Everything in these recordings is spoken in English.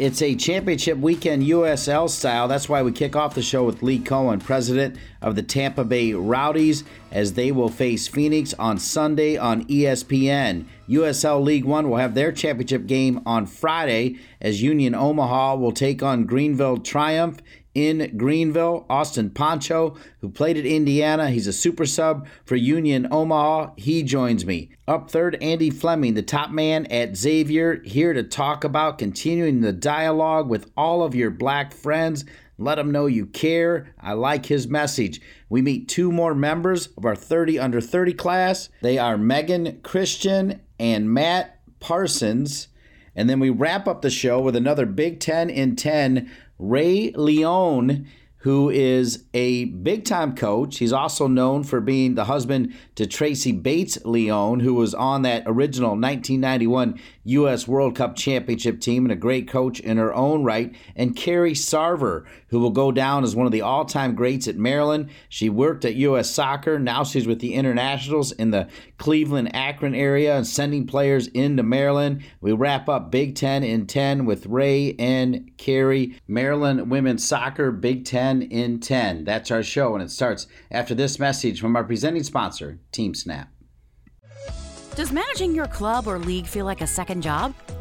It's a championship weekend USL style. That's why we kick off the show with Lee Cohen, president of the Tampa Bay Rowdies, as they will face Phoenix on Sunday on ESPN. USL League One will have their championship game on Friday as Union Omaha will take on Greenville Triumph in Greenville. Austin Panchot, who played at Indiana, he's a super sub for Union Omaha. He joins me. Up third, Andy Fleming, the top man at Xavier, here to talk about continuing the dialogue with all of your black friends. Let them know you care. I like his message. We meet two more members of our 30 under 30 class. They are Megan Christian and Matt Parsons. And then we wrap up the show with another Big Ten in 10 Ray Leone, who is a big time coach. He's also known for being the husband to Tracey Bates Leone, who was on that original 1991 U.S. World Cup championship team and a great coach in her own right. And Carrie Sarver, who will go down as one of the all time greats at Maryland. She worked at U.S. Soccer. Now she's with the Internationals in the Cleveland Akron area and sending players into Maryland. We wrap up Big Ten in 10 with Ray and Carrie. Maryland women's soccer, Big Ten in 10. That's our show, and it starts after this message from our presenting sponsor, Team Snap. Does managing your club or league feel like a second job?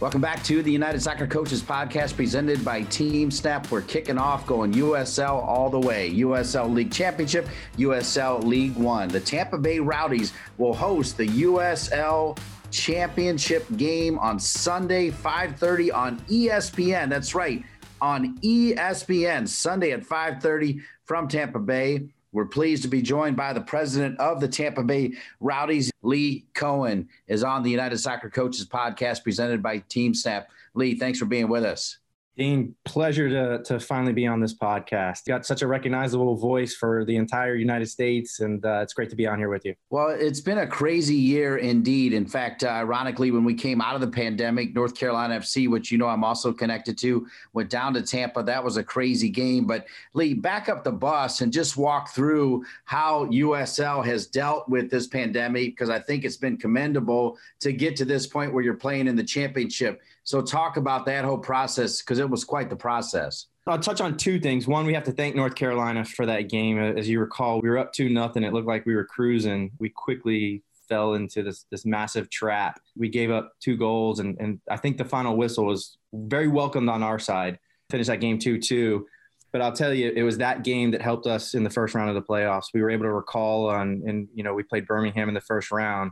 Welcome back to the United Soccer Coaches Podcast presented by Team Snap. We're kicking off going USL all the way. USL League Championship, USL League One. The Tampa Bay Rowdies will host the USL Championship game on Sunday, 5:30 on ESPN. That's right, on ESPN Sunday at 5:30 from Tampa Bay. We're pleased to be joined by the president of the Tampa Bay Rowdies, Lee Cohen, is on the United Soccer Coaches podcast presented by Team Snap. Lee, thanks for being with us. Dean, pleasure to, to finally be on this podcast. You got such a recognizable voice for the entire United States, and uh, it's great to be on here with you. Well, it's been a crazy year indeed. In fact, uh, ironically, when we came out of the pandemic, North Carolina FC, which you know I'm also connected to, went down to Tampa. That was a crazy game. But Lee, back up the bus and just walk through how USL has dealt with this pandemic, because I think it's been commendable to get to this point where you're playing in the championship. So talk about that whole process because it was quite the process. I'll touch on two things. One, we have to thank North Carolina for that game. Uh, as you recall, we were up two nothing. It looked like we were cruising. We quickly fell into this this massive trap. We gave up two goals, and and I think the final whistle was very welcomed on our side. Finished that game two two. But I'll tell you, it was that game that helped us in the first round of the playoffs. We were able to recall on, and you know, we played Birmingham in the first round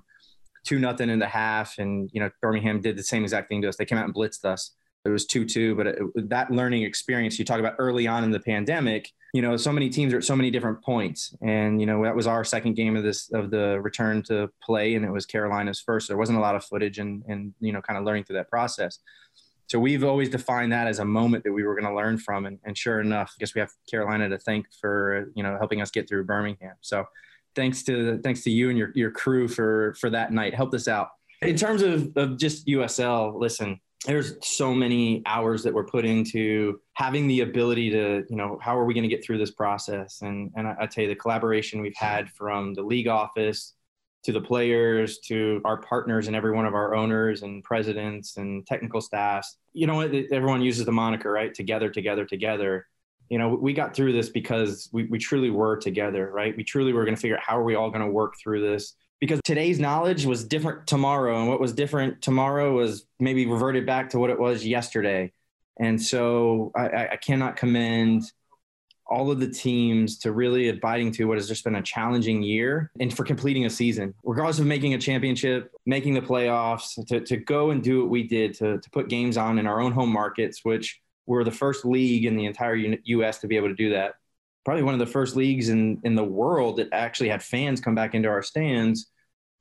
two nothing in the half, and you know Birmingham did the same exact thing to us. They came out and blitzed us. It was two two, but it, that learning experience you talk about early on in the pandemic. You know, so many teams are at so many different points, and you know that was our second game of this of the return to play, and it was Carolina's first. There wasn't a lot of footage, and and you know, kind of learning through that process. So we've always defined that as a moment that we were going to learn from, and, and sure enough, I guess we have Carolina to thank for you know helping us get through Birmingham. So thanks to thanks to you and your your crew for for that night. Helped us out. In terms of, of just USL, listen, there's so many hours that were put into having the ability to, you know, how are we going to get through this process? And and I, I tell you, the collaboration we've had from the league office to the players to our partners and every one of our owners and presidents and technical staffs. You know, everyone uses the moniker, right? Together, together, together you know, we got through this because we, we truly were together, right? We truly were going to figure out how are we all going to work through this because today's knowledge was different tomorrow. And what was different tomorrow was maybe reverted back to what it was yesterday. And so I, I cannot commend all of the teams to really abiding to what has just been a challenging year and for completing a season, regardless of making a championship, making the playoffs, to, to go and do what we did to, to put games on in our own home markets, which we're the first league in the entire U.S. to be able to do that. Probably one of the first leagues in, in the world that actually had fans come back into our stands.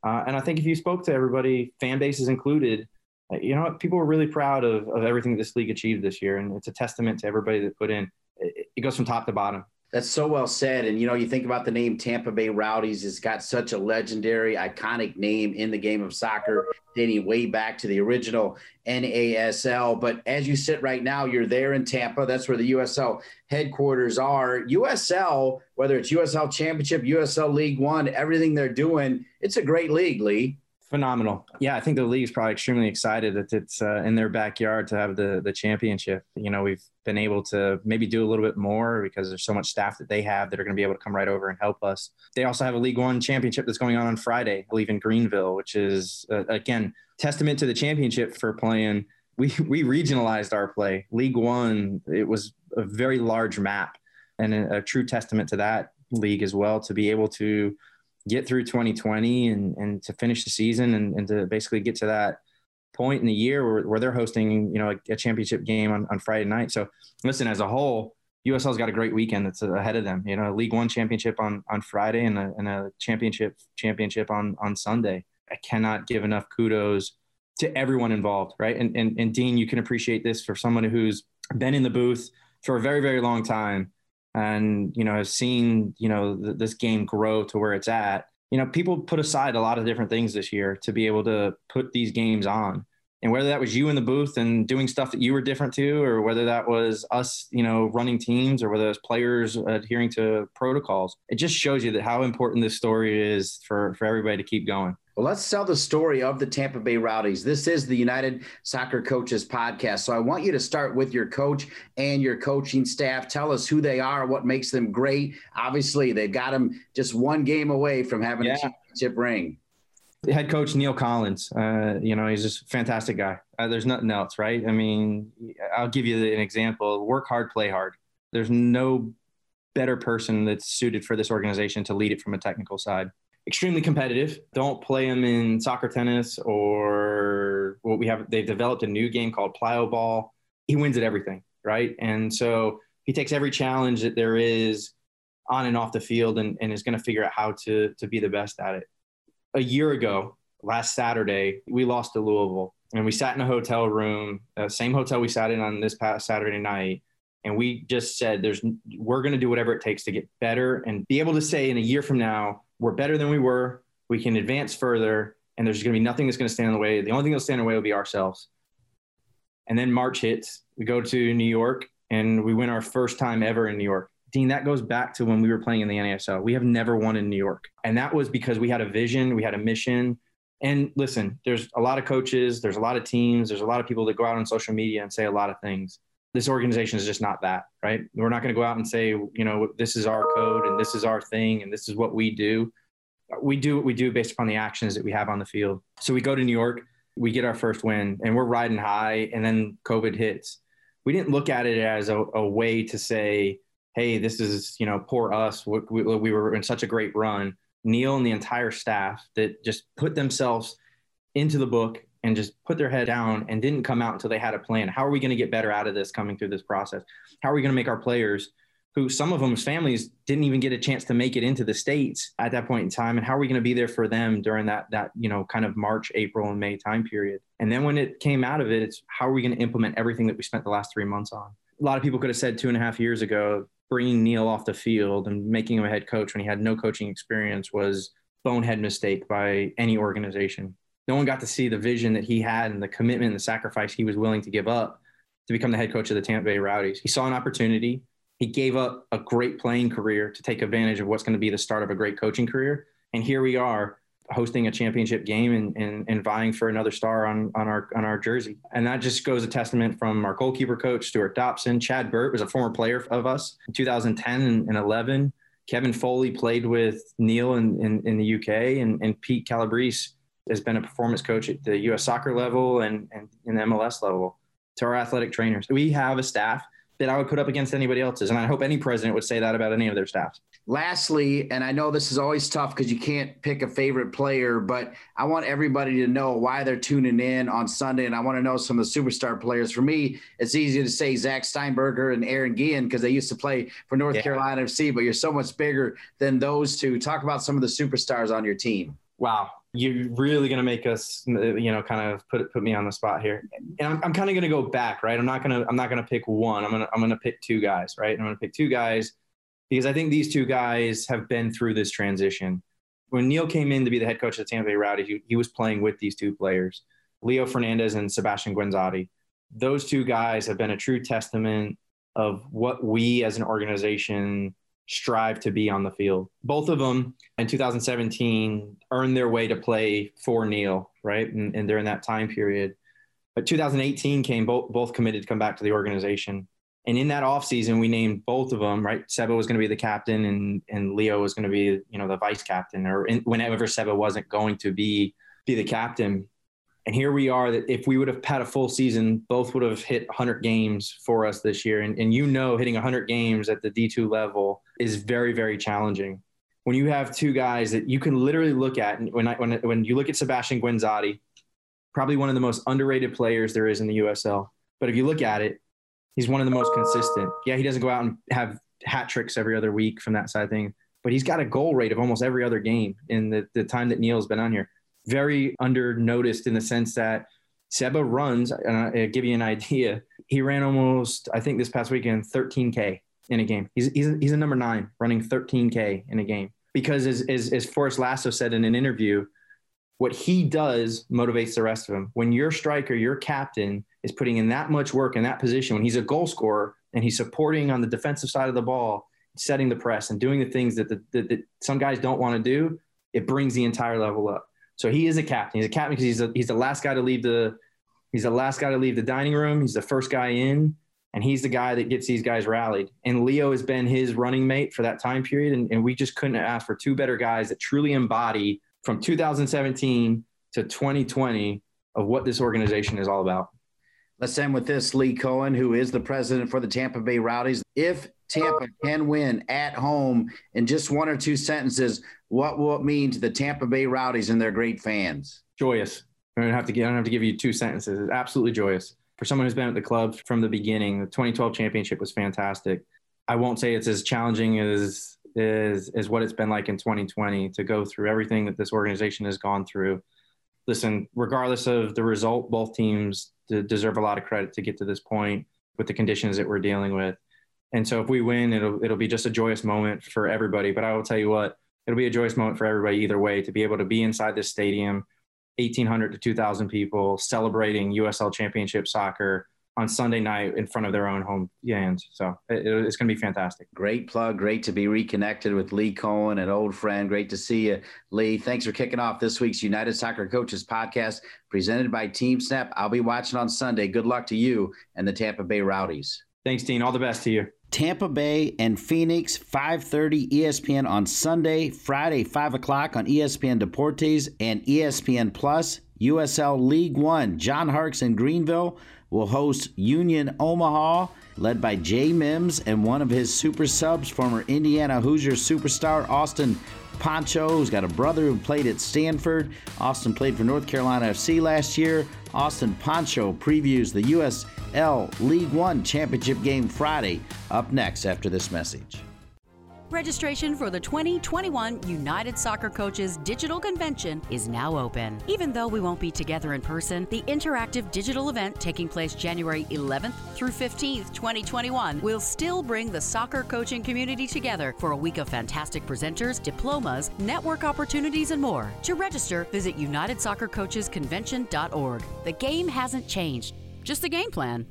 Uh, and I think if you spoke to everybody, fan bases included, uh, you know what? People were really proud of, of everything this league achieved this year. And it's a testament to everybody that put in. It, it goes from top to bottom. That's so well said. And, you know, you think about the name Tampa Bay Rowdies, it's got such a legendary, iconic name in the game of soccer, dating way back to the original NASL. But as you sit right now, you're there in Tampa. That's where the USL headquarters are. USL, whether it's USL Championship, USL League One, everything they're doing, it's a great league, Lee. Phenomenal. Yeah, I think the league is probably extremely excited that it's uh, in their backyard to have the the championship. You know, we've been able to maybe do a little bit more because there's so much staff that they have that are going to be able to come right over and help us. They also have a League One championship that's going on on Friday, I believe in Greenville, which is uh, again testament to the championship for playing. We we regionalized our play. League One, it was a very large map and a, a true testament to that league as well to be able to get through 2020 and, and to finish the season and, and to basically get to that point in the year where, where they're hosting, you know, a, a, championship game on, on Friday night. So listen, as a whole, USL's got a great weekend that's ahead of them. You know, a League One championship on on Friday and a, and a championship championship on on Sunday. I cannot give enough kudos to everyone involved, right? And and and Dean, you can appreciate this for someone who's been in the booth for a very very long time and you know has seen you know th- this game grow to where it's at. You know people put aside a lot of different things this year to be able to put these games on. And whether that was you in the booth and doing stuff that you were different to or whether that was us you know running teams or whether it was players adhering to protocols it just shows you that how important this story is for for everybody to keep going well, let's tell the story of the Tampa Bay Rowdies. This is the United Soccer Coaches podcast. So I want you to start with your coach and your coaching staff. Tell us who they are, what makes them great. Obviously, they've got them just one game away from having yeah. a championship ring. The head coach Neil Collins, uh, you know, he's just a fantastic guy. Uh, there's nothing else, right? I mean, I'll give you an example: work hard, play hard. There's no better person that's suited for this organization to lead it from a technical side extremely competitive. Don't play them in soccer tennis or what we have. They've developed a new game called plyo ball. He wins at everything, right? And so he takes every challenge that there is on and off the field and, and is going to figure out how to, to be the best at it. A year ago, last Saturday, we lost to Louisville and we sat in a hotel room, uh, same hotel we sat in on this past Saturday night. And we just said, there's, we're going to do whatever it takes to get better and be able to say in a year from now, we're better than we were. We can advance further, and there's going to be nothing that's going to stand in the way. The only thing that'll stand in the way will be ourselves. And then March hits. We go to New York, and we win our first time ever in New York. Dean, that goes back to when we were playing in the NASL. We have never won in New York. And that was because we had a vision, we had a mission. And listen, there's a lot of coaches, there's a lot of teams, there's a lot of people that go out on social media and say a lot of things this organization is just not that, right? We're not going to go out and say, you know, this is our code and this is our thing and this is what we do. We do what we do based upon the actions that we have on the field. So we go to New York, we get our first win, and we're riding high, and then COVID hits. We didn't look at it as a, a way to say, hey, this is, you know, poor us. We, we, we were in such a great run. Neil and the entire staff that just put themselves into the book and just put their head down and didn't come out until they had a plan. How are we going to get better out of this coming through this process? How are we going to make our players, who some of them's families didn't even get a chance to make it into the states at that point in time, and how are we going to be there for them during that that you know kind of March, April, and May time period? And then when it came out of it, it's how are we going to implement everything that we spent the last three months on? A lot of people could have said two and a half years ago, bringing Neil off the field and making him a head coach when he had no coaching experience was bonehead mistake by any organization no one got to see the vision that he had and the commitment and the sacrifice he was willing to give up to become the head coach of the Tampa Bay Rowdies. He saw an opportunity. He gave up a great playing career to take advantage of what's going to be the start of a great coaching career. And here we are hosting a championship game and, and, and vying for another star on, on our on our jersey. And that just goes a testament from our goalkeeper coach, Stuart Dobson. Chad Burt was a former player of us in 2010 and 11. Kevin Foley played with Neil in, in, in the UK and, and Pete Calabrese has been a performance coach at the U.S. soccer level and, and in the MLS level to our athletic trainers. We have a staff that I would put up against anybody else's. And I hope any president would say that about any of their staffs. Lastly, and I know this is always tough because you can't pick a favorite player, but I want everybody to know why they're tuning in on Sunday. And I want to know some of the superstar players. For me, it's easy to say Zach Steinberger and Aaron Guillen because they used to play for North yeah. Carolina FC, but you're so much bigger than those two. Talk about some of the superstars on your team. Wow you're really going to make us uh, you know kind of put put me on the spot here. And i'm, I'm kind of going to go back right? I'm not going to i'm not going to pick one. I'm going to i'm going to pick two guys right? I'm going to pick two guys because i think these two guys have been through this transition. When neil came in to be the head coach of the tampa bay rowdy he, he was playing with these two players leo fernandes and sebastian guenzatti. Those two guys have been a true testament of what we as an organization strive to be on the field. Both of them in 2017 earned their way to play for Neil, right? And, and during that time period. But 2018 came, both, both committed to come back to the organization. And in that offseason, we named both of them, right? Seba was going to be the captain and, and Leo was going to be, you know, the vice captain or in, whenever Seba wasn't going to be, be the captain. And here we are that if we would have had a full season, both would have hit 100 games for us this year. And, and you know, hitting 100 games at the D2 level is very, very challenging. When you have two guys that you can literally look at, and when, I, when, when you look at Sebastian Guenzatti, probably one of the most underrated players there is in the USL. But if you look at it, he's one of the most consistent. Yeah, he doesn't go out and have hat tricks every other week from that side of thing, but he's got a goal rate of almost every other game in the, the time that Neil's been on here very under noticed in the sense that Seba runs, and I'll uh, give you an idea. He ran almost, I think this past weekend, 13K in a game. He's, he's, he's a number nine running 13K in a game. Because as, as, as Forrest Lasso said in an interview, what he does motivates the rest of them. When your striker, your captain, is putting in that much work in that position, when he's a goal scorer and he's supporting on the defensive side of the ball, setting the press and doing the things that, the, that, that some guys don't want to do, it brings the entire level up. So he is a captain. He's a captain because he's a, he's the last guy to leave the he's the last guy to leave the dining room. He's the first guy in, and he's the guy that gets these guys rallied. And Leo has been his running mate for that time period, and, and we just couldn't ask for two better guys that truly embody from 2017 to 2020 of what this organization is all about. Let's end with this, Lee Cohen, who is the president for the Tampa Bay Rowdies. If Tampa can win at home in just one or two sentences, what will it mean to the Tampa Bay Rowdies and their great fans? Joyous. I don't have to. I don't have to give you two sentences. It's absolutely joyous for someone who's been at the club from the beginning. The 2012 championship was fantastic. I won't say it's as challenging as is as what it's been like in 2020 to go through everything that this organization has gone through. Listen, regardless of the result, both teams deserve a lot of credit to get to this point with the conditions that we're dealing with. And so if we win, it'll it'll be just a joyous moment for everybody. But I will tell you what, it'll be a joyous moment for everybody either way to be able to be inside this stadium, 1,800 to 2,000 people celebrating USL Championship soccer on Sunday night in front of their own home fans. So it, it's going to be fantastic. Great plug. Great to be reconnected with Lee Cohen, an old friend. Great to see you, Lee. Thanks for kicking off this week's United Soccer Coaches podcast presented by Team Snap. I'll be watching on Sunday. Good luck to you and the Tampa Bay Rowdies. Thanks, Dean. All the best to you. Tampa Bay and Phoenix, 5:30 ESPN on Sunday, Friday 5 o'clock on ESPN Deportes and ESPN Plus. USL League One, John Harkes in Greenville will host Union Omaha, led by Jay Mims and one of his super subs, former Indiana Hoosier superstar Austin Panchot, who's got a brother who played at Stanford. Austin played for North Carolina FC last year. Austin Panchot previews the USL League One championship game Friday. Up next after this message. Registration for the 2021 United Soccer Coaches Digital Convention is now open. Even though we won't be together in person, the interactive digital event taking place January 11th through 15th, 2021 will still bring the soccer coaching community together for a week of fantastic presenters, diplomas, network opportunities, and more. To register, visit UnitedSoccerCoachesConvention.org. The game hasn't changed, just the game plan.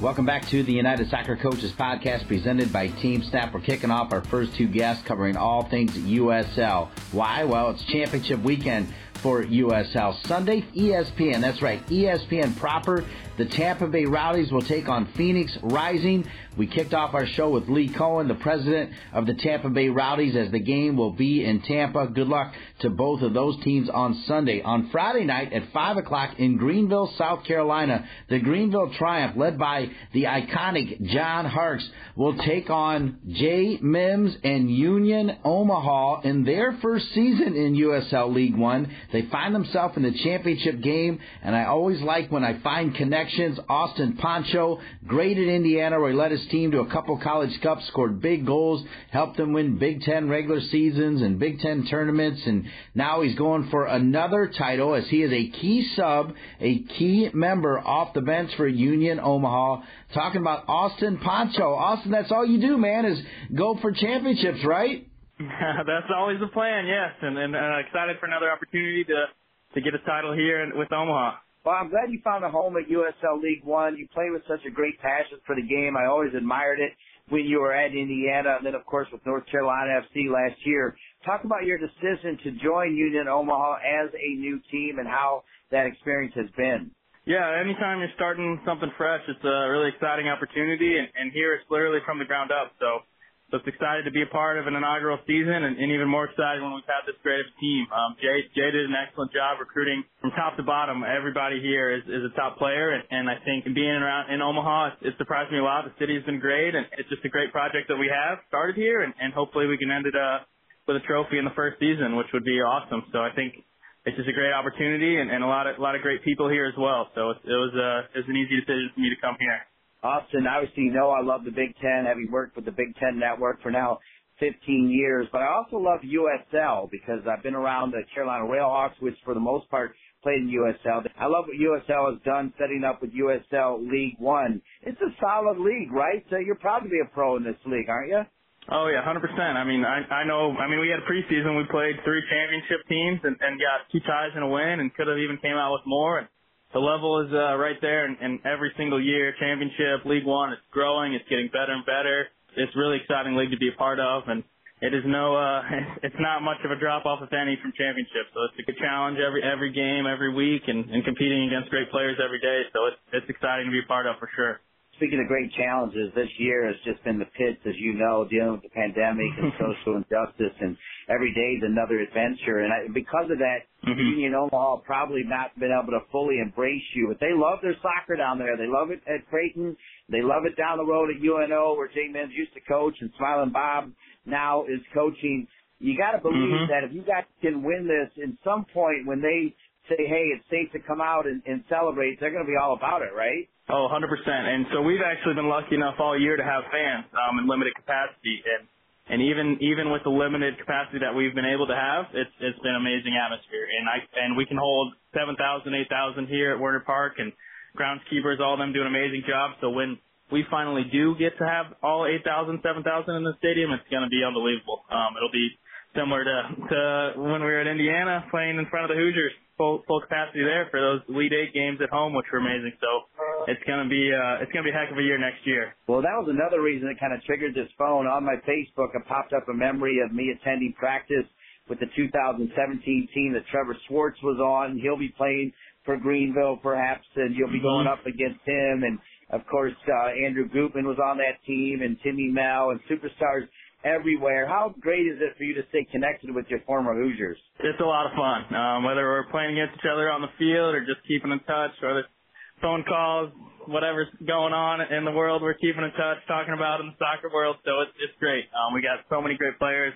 Welcome back to the United Soccer Coaches podcast presented by Team Snap. We're kicking off our first two guests covering all things USL. Why? Well, it's championship weekend for USL. Sunday, ESPN. That's right, ESPN proper. The Tampa Bay Rowdies will take on Phoenix Rising. We kicked off our show with Lee Cohen, the president of the Tampa Bay Rowdies, as the game will be in Tampa. Good luck to both of those teams on Sunday. On Friday night at 5 o'clock in Greenville, South Carolina, the Greenville Triumph, led by the iconic John Harkes, will take on J. Mims and Union Omaha in their first season in USL League One. They find themselves in the championship game, and I always like when I find connections. Austin Panchot, great in Indiana, where he led his team to a couple college cups, scored big goals, helped them win Big Ten regular seasons and Big Ten tournaments, and now he's going for another title as he is a key sub, a key member off the bench for Union Omaha. Talking about Austin Panchot. Austin, that's all you do, man, is go for championships, right? that's always the plan, yes, and, and uh, excited for another opportunity to to get a title here with Omaha. Well, I'm glad you found a home at USL League One. You play with such a great passion for the game. I always admired it when you were at Indiana, and then of course with North Carolina FC last year. Talk about your decision to join Union Omaha as a new team and how that experience has been. Yeah, anytime you're starting something fresh, it's a really exciting opportunity, and, and here it's literally from the ground up. So so it's excited to be a part of an inaugural season and, and even more excited when we've had this great of a team. Um, Jay, Jay did an excellent job recruiting from top to bottom. Everybody here is, is a top player and, and I think being around in Omaha, it, it surprised me a lot. The city has been great and it's just a great project that we have started here and, and hopefully we can end it uh, with a trophy in the first season, which would be awesome. So I think it's just a great opportunity and, and a lot of a lot of great people here as well. So it, it was uh, it was an easy decision for me to come here. Austin, obviously, you know I love the Big Ten, having worked with the Big Ten Network for now 15 years. But I also love USL because I've been around the Carolina Railhawks, which for the most part played in USL. I love what USL has done setting up with USL League One. It's a solid league, right? So you're proud to be a pro in this league, aren't you? Oh yeah, hundred percent. I mean, I I know. I mean, we had a preseason. We played three championship teams and, and got two ties and a win, and could have even came out with more. And the level is uh, right there, and, and every single year, championship, League One, it's growing, it's getting better and better. It's really exciting league to be a part of, and it is no, uh, it's not much of a drop off, if any, from championship. So it's a good challenge every every game, every week, and, and competing against great players every day. So it's it's exciting to be a part of for sure speaking of great challenges, this year has just been the pits, as you know, dealing with the pandemic and social injustice, and every day is another adventure. And I, because of that, mm-hmm. Union Omaha probably not been able to fully embrace you, but they love their soccer down there. They love it at Creighton. They love it down the road at UNO, where Jay Mims used to coach, and Smiling Bob now is coaching. You got to believe mm-hmm. that if you guys can win this, in some point when they say, "Hey, it's safe to come out and, and celebrate," they're going to be all about it, right? Oh, 100%. And so we've actually been lucky enough all year to have fans um, in limited capacity, and and even even with the limited capacity that we've been able to have, it's it's been amazing atmosphere. And I and we can hold 7,000, 8,000 here at Werner Park, and groundskeepers, all of them do an amazing job. So when we finally do get to have all 8,000, 7,000 in the stadium, it's going to be unbelievable. Um, it'll be similar to to when we were at Indiana playing in front of the Hoosiers full full capacity there for those Elite Eight games at home, which were amazing. So it's gonna be uh, it's gonna be a heck of a year next year. Well, that was another reason that kind of triggered this phone on my Facebook. It popped up a memory of me attending practice with the 2017 team that Trevor Swartz was on. He'll be playing for Greenville, perhaps, and you'll be mm-hmm. going up against him. And of course, uh, Andrew Gutman was on that team, and Timmy Mao, and superstars everywhere. How great is it for you to stay connected with your former Hoosiers? It's a lot of fun. Um, whether we're playing against each other on the field or just keeping in touch, or the phone calls, whatever's going on in the world, we're keeping in touch, talking about in the soccer world. So it's it's great. Um, we got so many great players,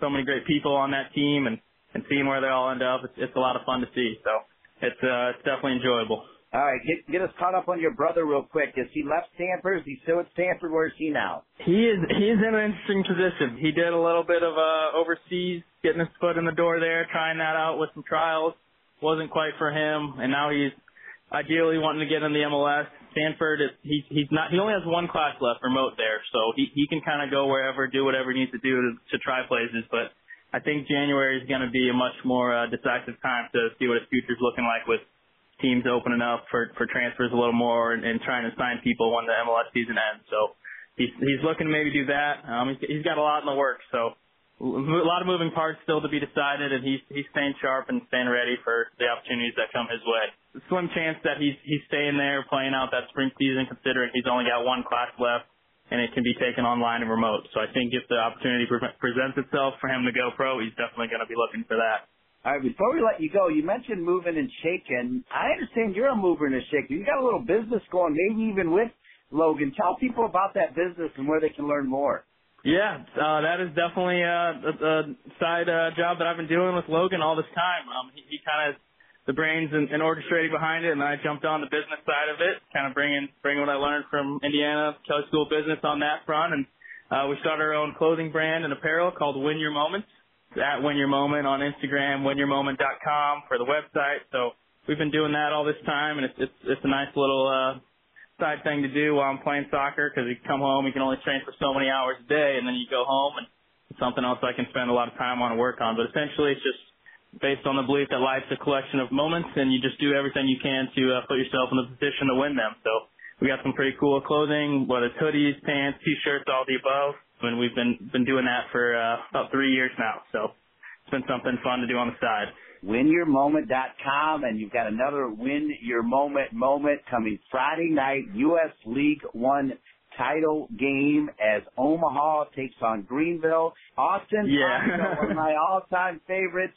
so many great people on that team, and and seeing where they all end up, it's it's a lot of fun to see. So it's uh, it's definitely enjoyable. All right, get get us caught up on your brother real quick. Is he left Stanford? Is he still at Stanford? Where is he now? He is he is in an interesting position. He did a little bit of uh overseas, getting his foot in the door there, trying that out with some trials. Wasn't quite for him, and now he's ideally wanting to get in the MLS. Stanford, is, he's he's not he only has one class left remote there, so he he can kind of go wherever, do whatever he needs to do to, to try places. But I think January is going to be a much more uh, decisive time to see what his future's looking like with teams opening up for for transfers a little more and, and trying to sign people when the MLS season ends. So he's he's looking to maybe do that. Um, he's he's got a lot in the works, so a lot of moving parts still to be decided, and he's he's staying sharp and staying ready for the opportunities that come his way. Slim chance that he's he's staying there playing out that spring season, considering he's only got one class left, and it can be taken online and remote. So I think if the opportunity pre- presents itself for him to go pro, he's definitely going to be looking for that. All right, before we let you go, you mentioned moving and shaking. I understand you're a mover and a shaker. You got a little business going, maybe even with Logan. Tell people about that business and where they can learn more. Yeah, uh, that is definitely uh, a, a side uh, job that I've been doing with Logan all this time. Um, he, he kind of the brains and, and orchestrating behind it, and I jumped on the business side of it, kind of bringing bringing what I learned from Indiana Kelley School of Business on that front, and uh, we started our own clothing brand and apparel called Win Your Moments. At Win Your Moment on Instagram, winyourmoment.com for the website. So we've been doing that all this time, and it's it's, it's a nice little uh, side thing to do while I'm playing soccer because you come home, you can only train for so many hours a day, and then you go home and it's something else I can spend a lot of time on and work on. But essentially, it's just based on the belief that life's a collection of moments, and you just do everything you can to uh, put yourself in the position to win them. So we got some pretty cool clothing, whether it's hoodies, pants, t-shirts, all the above. And we've been been doing that for uh, about three years now. So it's been something fun to do on the side winyourmoment.com, and you've got another Win Your Moment moment coming Friday night, U.S. League One title game as Omaha takes on Greenville. Austin, yeah. one of my all-time favorites.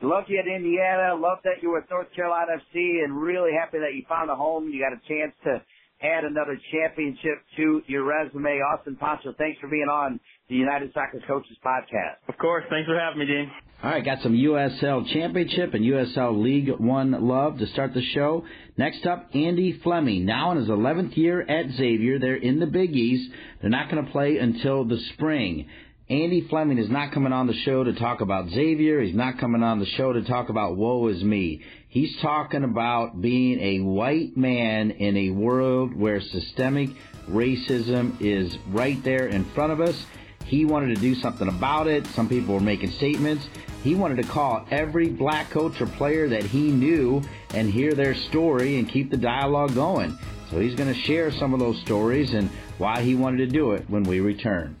Love you at Indiana. Love that you were at North Carolina FC, and really happy that you found a home. You got a chance to add another championship to your resume. Austin Panchot, thanks for being on the United Soccer Coaches Podcast. Of course. Thanks for having me, Dean. All right, got some USL Championship and USL League One love to start the show. Next up, Andy Fleming, now in his 11th year at Xavier. They're in the Big East. They're not going to play until the spring. Andy Fleming is not coming on the show to talk about Xavier. He's not coming on the show to talk about woe is me. He's talking about being a white man in a world where systemic racism is right there in front of us he wanted to do something about it. Some people were making statements. He wanted to call every black coach or player that he knew and hear their story and keep the dialogue going. So he's going to share some of those stories and why he wanted to do it when we return.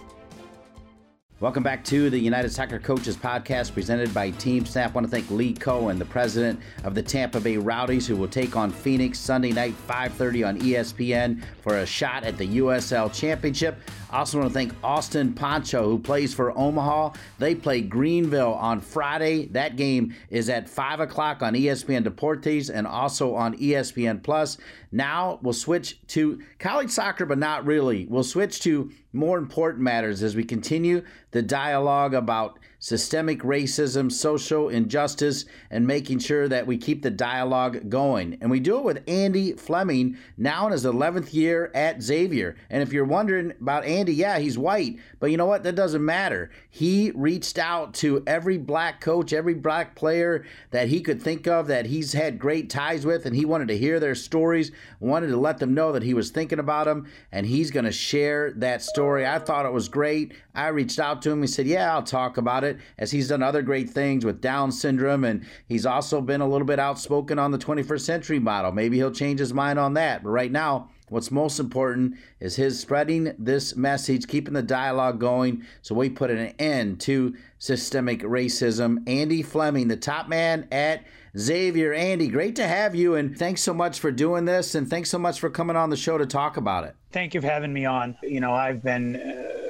Welcome back to the United Soccer Coaches Podcast presented by Team Snap. I want to thank Lee Cohen, the president of the Tampa Bay Rowdies, who will take on Phoenix Sunday night, 5.30 on ESPN for a shot at the USL Championship. I also want to thank Austin Panchot, who plays for Omaha. They play Greenville on Friday. That game is at 5 o'clock on ESPN Deportes and also on ESPN Plus. Now we'll switch to college soccer, but not really. We'll switch to more important matters as we continue the dialogue about systemic racism, social injustice, and making sure that we keep the dialogue going. And we do it with Andy Fleming, now in his 11th year at Xavier. And if you're wondering about Andy, yeah, he's white, but you know what? That doesn't matter. He reached out to every black coach, every black player that he could think of that he's had great ties with, and he wanted to hear their stories, wanted to let them know that he was thinking about them, and he's going to share that story. I thought it was great. I reached out to him. He said, Yeah, I'll talk about it it, as he's done other great things with Down syndrome, and he's also been a little bit outspoken on the 21st century model. Maybe he'll change his mind on that. But right now, What's most important is his spreading this message, keeping the dialogue going, so we put an end to systemic racism. Andy Fleming, the top man at Xavier. Andy, great to have you, and thanks so much for doing this, and thanks so much for coming on the show to talk about it. Thank you for having me on. You know, I've been. Uh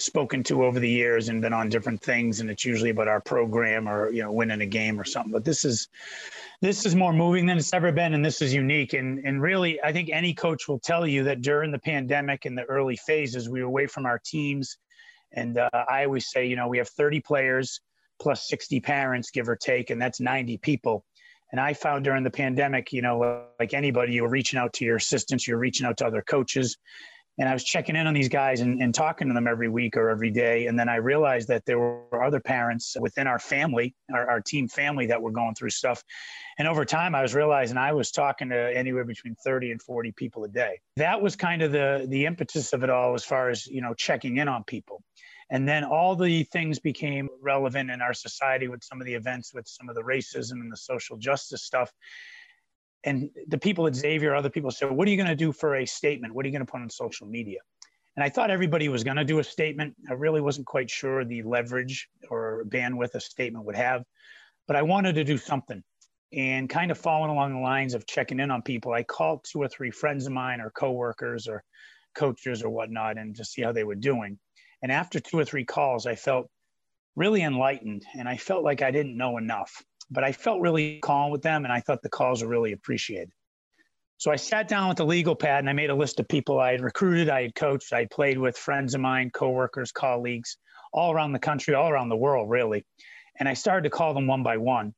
spoken to over the years and been on different things, and it's usually about our program or you know winning a game or something. But this is this is more moving than it's ever been, and this is unique. And and really, I think any coach will tell you that during the pandemic and the early phases, we were away from our teams. And uh, I always say, you know, we have 30 players plus 60 parents, give or take, and that's 90 people. And I found during the pandemic, you know, like anybody, you were reaching out to your assistants, you're reaching out to other coaches, And I was checking in on these guys and, and talking to them every week or every day. And then I realized that there were other parents within our family, our, our team family, that were going through stuff. And over time, I was realizing I was talking to anywhere between 30 and 40 people a day. That was kind of the the impetus of it all, as far as you know, checking in on people. And then all the things became relevant in our society with some of the events, with some of the racism and the social justice stuff. And the people at Xavier, other people said, What are you going to do for a statement? What are you going to put on social media? And I thought everybody was going to do a statement. I really wasn't quite sure the leverage or bandwidth a statement would have, but I wanted to do something. And kind of following along the lines of checking in on people, I called two or three friends of mine or coworkers or coaches or whatnot and to see how they were doing. And after two or three calls, I felt really enlightened and I felt like I didn't know enough, but I felt really calm with them and I thought the calls were really appreciated. So I sat down with the legal pad and I made a list of people I had recruited, I had coached, I had played with friends of mine, coworkers, colleagues, all around the country, all around the world, really. And I started to call them one by one.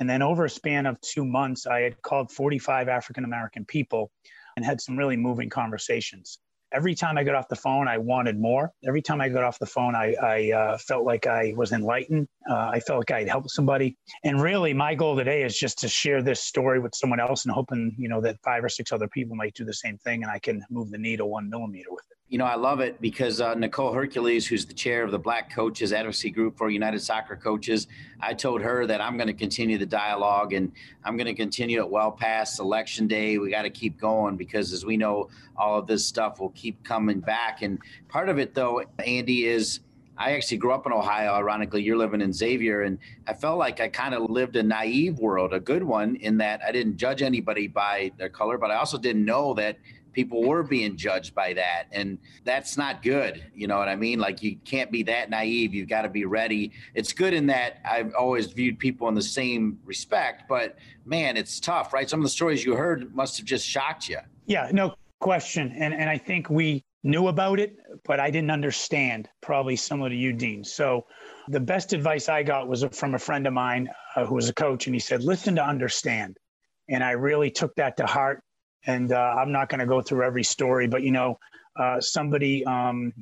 And then over a span of two months, I had called 45 African American people and had some really moving conversations every time I got off the phone, I wanted more. Every time I got off the phone, I, I uh, felt like I was enlightened. Uh, I felt like I'd helped somebody. And really, my goal today is just to share this story with someone else and hoping, you know, that five or six other people might do the same thing and I can move the needle one millimeter with it. You know, I love it because uh, Nicole Hercules, who's the chair of the Black Coaches Advocacy Group for United Soccer Coaches, I told her that I'm going to continue the dialogue and I'm going to continue it well past election day. We got to keep going because, as we know, all of this stuff will keep coming back. And part of it, though, Andy, is I actually grew up in Ohio. Ironically, you're living in Xavier, and I felt like I kind of lived a naive world, a good one, in that I didn't judge anybody by their color, but I also didn't know that people were being judged by that and that's not good you know what i mean? Like you can't be that naive you've got to be ready. It's good in that i've always viewed people in the same respect but man it's tough right? Some of the stories you heard must have just shocked you. Yeah no question and and i think we knew about it but i didn't understand probably similar to you dean. So the best advice i got was from a friend of mine uh, who was a coach and he said listen to understand and i really took that to heart and uh, I'm not going to go through every story, but you know, uh, somebody um,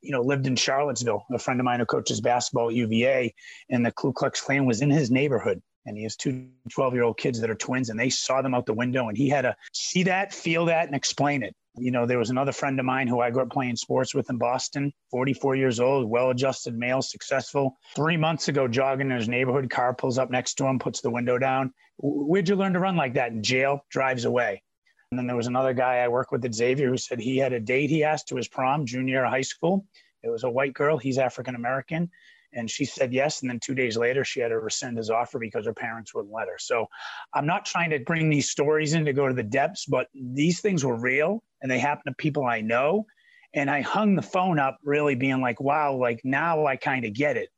you know lived in Charlottesville. A friend of mine who coaches basketball at UVA, and the Ku Klux Klan was in his neighborhood. And he has two 12 year old kids that are twins, and they saw them out the window, and he had to see that, feel that, and explain it. You know, there was another friend of mine who I grew up playing sports with in Boston, 44 years old, well adjusted male, successful. Three months ago, jogging in his neighborhood, car pulls up next to him, puts the window down. Where'd you learn to run like that? In jail, drives away. And then there was another guy I work with at Xavier who said he had a date he asked to his prom junior high school. It was a white girl. He's African American. And she said yes. And then two days later, she had to rescind his offer because her parents wouldn't let her. So I'm not trying to bring these stories in to go to the depths, but these things were real and they happened to people I know. And I hung the phone up really being like, wow, like now I kind of get it.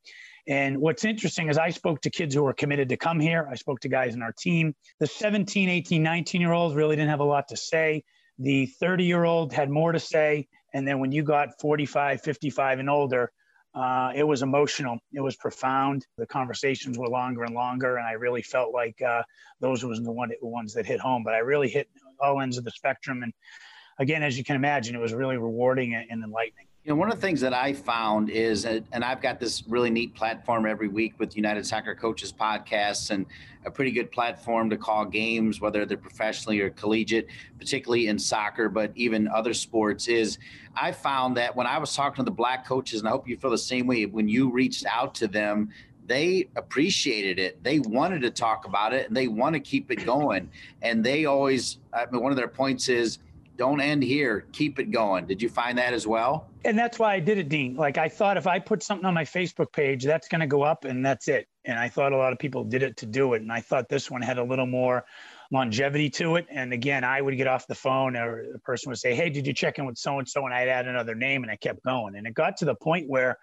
And what's interesting is I spoke to kids who were committed to come here. I spoke to guys in our team. The 17, 18, 19 year olds really didn't have a lot to say. The 30 year old had more to say. And then when you got 45, 55 and older, uh, it was emotional. It was profound. The conversations were longer and longer, and I really felt like uh, those were the one, ones that hit home. But I really hit all ends of the spectrum, and again, as you can imagine, it was really rewarding and enlightening. You know, one of the things that I found is, and I've got this really neat platform every week with United Soccer Coaches podcasts and a pretty good platform to call games, whether they're professionally or collegiate, particularly in soccer, but even other sports. Is I found that when I was talking to the black coaches, and I hope you feel the same way, when you reached out to them, they appreciated it. They wanted to talk about it and they want to keep it going. And they always, I mean, one of their points is, don't end here. Keep it going. Did you find that as well? And that's why I did it, Dean. Like I thought if I put something on my Facebook page, that's going to go up and that's it. And I thought a lot of people did it to do it. And I thought this one had a little more longevity to it. And again, I would get off the phone or the person would say, Hey, did you check in with so and so? And I'd add another name and I kept going. And it got to the point where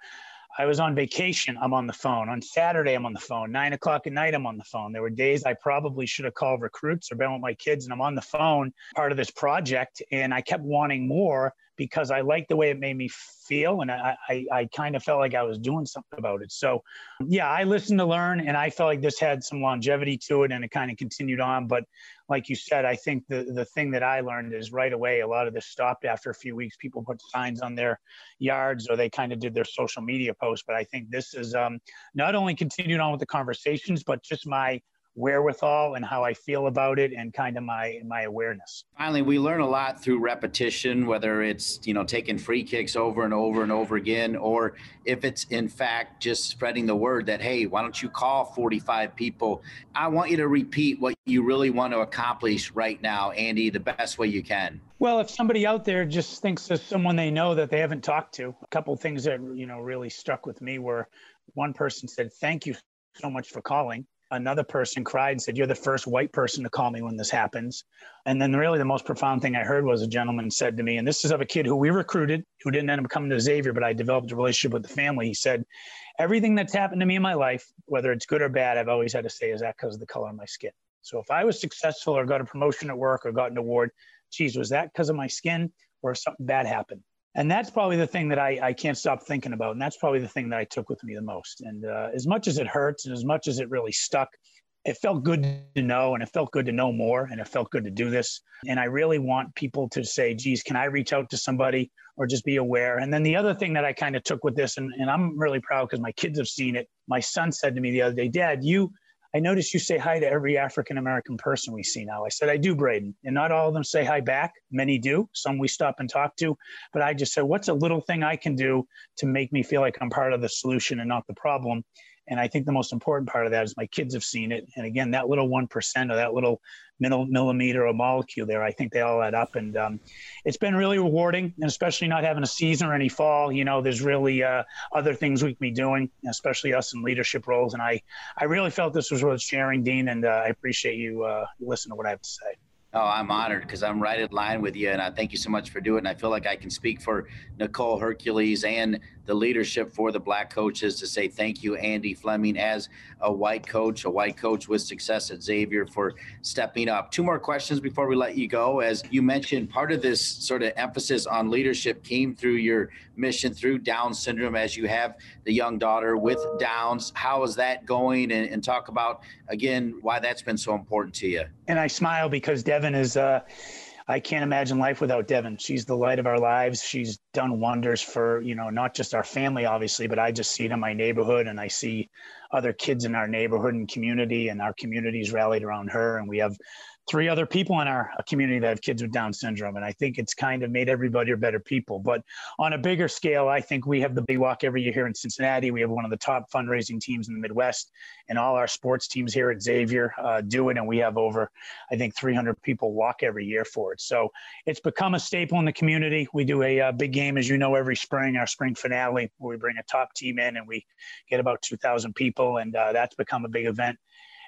I was on vacation. I'm on the phone. On Saturday, I'm on the phone. Nine o'clock at night, I'm on the phone. There were days I probably should have called recruits or been with my kids, and I'm on the phone, part of this project. And I kept wanting more because I liked the way it made me feel, and I, I, I kind of felt like I was doing something about it. So, yeah, I listened to learn, and I felt like this had some longevity to it, and it kind of continued on. But like you said, I think the the thing that I learned is right away. A lot of this stopped after a few weeks. People put signs on their yards, or they kind of did their social media posts. But I think this is um, not only continued on with the conversations, but just my wherewithal and how I feel about it and kind of my my awareness. Finally, we learn a lot through repetition, whether it's you know taking free kicks over and over and over again, or if it's in fact just spreading the word that hey, why don't you call 45 people? I want you to repeat what you really want to accomplish right now, Andy, the best way you can. Well, if somebody out there just thinks of someone they know that they haven't talked to, a couple things that you know really struck with me were one person said, "Thank you so much for calling." Another person cried and said, You're the first white person to call me when this happens. And then, really, the most profound thing I heard was a gentleman said to me, and this is of a kid who we recruited, who didn't end up coming to Xavier, but I developed a relationship with the family. He said, Everything that's happened to me in my life, whether it's good or bad, I've always had to say, Is that because of the color of my skin? So if I was successful or got a promotion at work or got an award, geez, was that because of my skin or something bad happened? And that's probably the thing that I, I can't stop thinking about and that's probably the thing that i took with me the most. And uh, as much as it hurts and as much as it really stuck it felt good to know and it felt good to know more and it felt good to do this. And i really want people to say geez can i reach out to somebody or just be aware? And then the other thing that i kind of took with this and, and i'm really proud because my kids have seen it. My son said to me the other day dad you I notice you say hi to every African American person we see now. I said, I do, Braden. And not all of them say hi back. Many do. Some we stop and talk to. But I just said, what's a little thing I can do to make me feel like I'm part of the solution and not the problem? And I think the most important part of that is my kids have seen it. And again, that little 1% or that little millimeter or molecule there, I think they all add up. And um, it's been really rewarding, and especially not having a season or any fall. You know, there's really uh, other things we can be doing, especially us in leadership roles. And I, I really felt this was worth sharing, Dean, and uh, I appreciate you uh, listening to what I have to say. Oh, I'm honored because I'm right in line with you, and I thank you so much for doing it. And I feel like I can speak for Nicole Hercules and the leadership for the black coaches to say thank you, Andy Fleming, as a white coach, a white coach with success at Xavier, for stepping up. Two more questions before we let you go. As you mentioned, part of this sort of emphasis on leadership came through your mission through Down syndrome, as you have the young daughter with Downs. How is that going? And, and talk about, again, why that's been so important to you. And I smile because Devin is. Uh, I can't imagine life without Devin. She's the light of our lives. She's done wonders for, you know, not just our family, obviously, but I just see it in my neighborhood and I see other kids in our neighborhood and community, and our communities rallied around her. And we have three other people in our community that have kids with Down syndrome. And I think it's kind of made everybody a better people. But on a bigger scale, I think we have the big walk every year here in Cincinnati. We have one of the top fundraising teams in the Midwest, and all our sports teams here at Xavier uh, do it. And we have over, I think, 300 people walk every year for it. So it's become a staple in the community. We do a, a uh, big game, as you know, every spring, our spring finale, where we bring a top team in and we get about 2,000 people. And uh, that's become a big event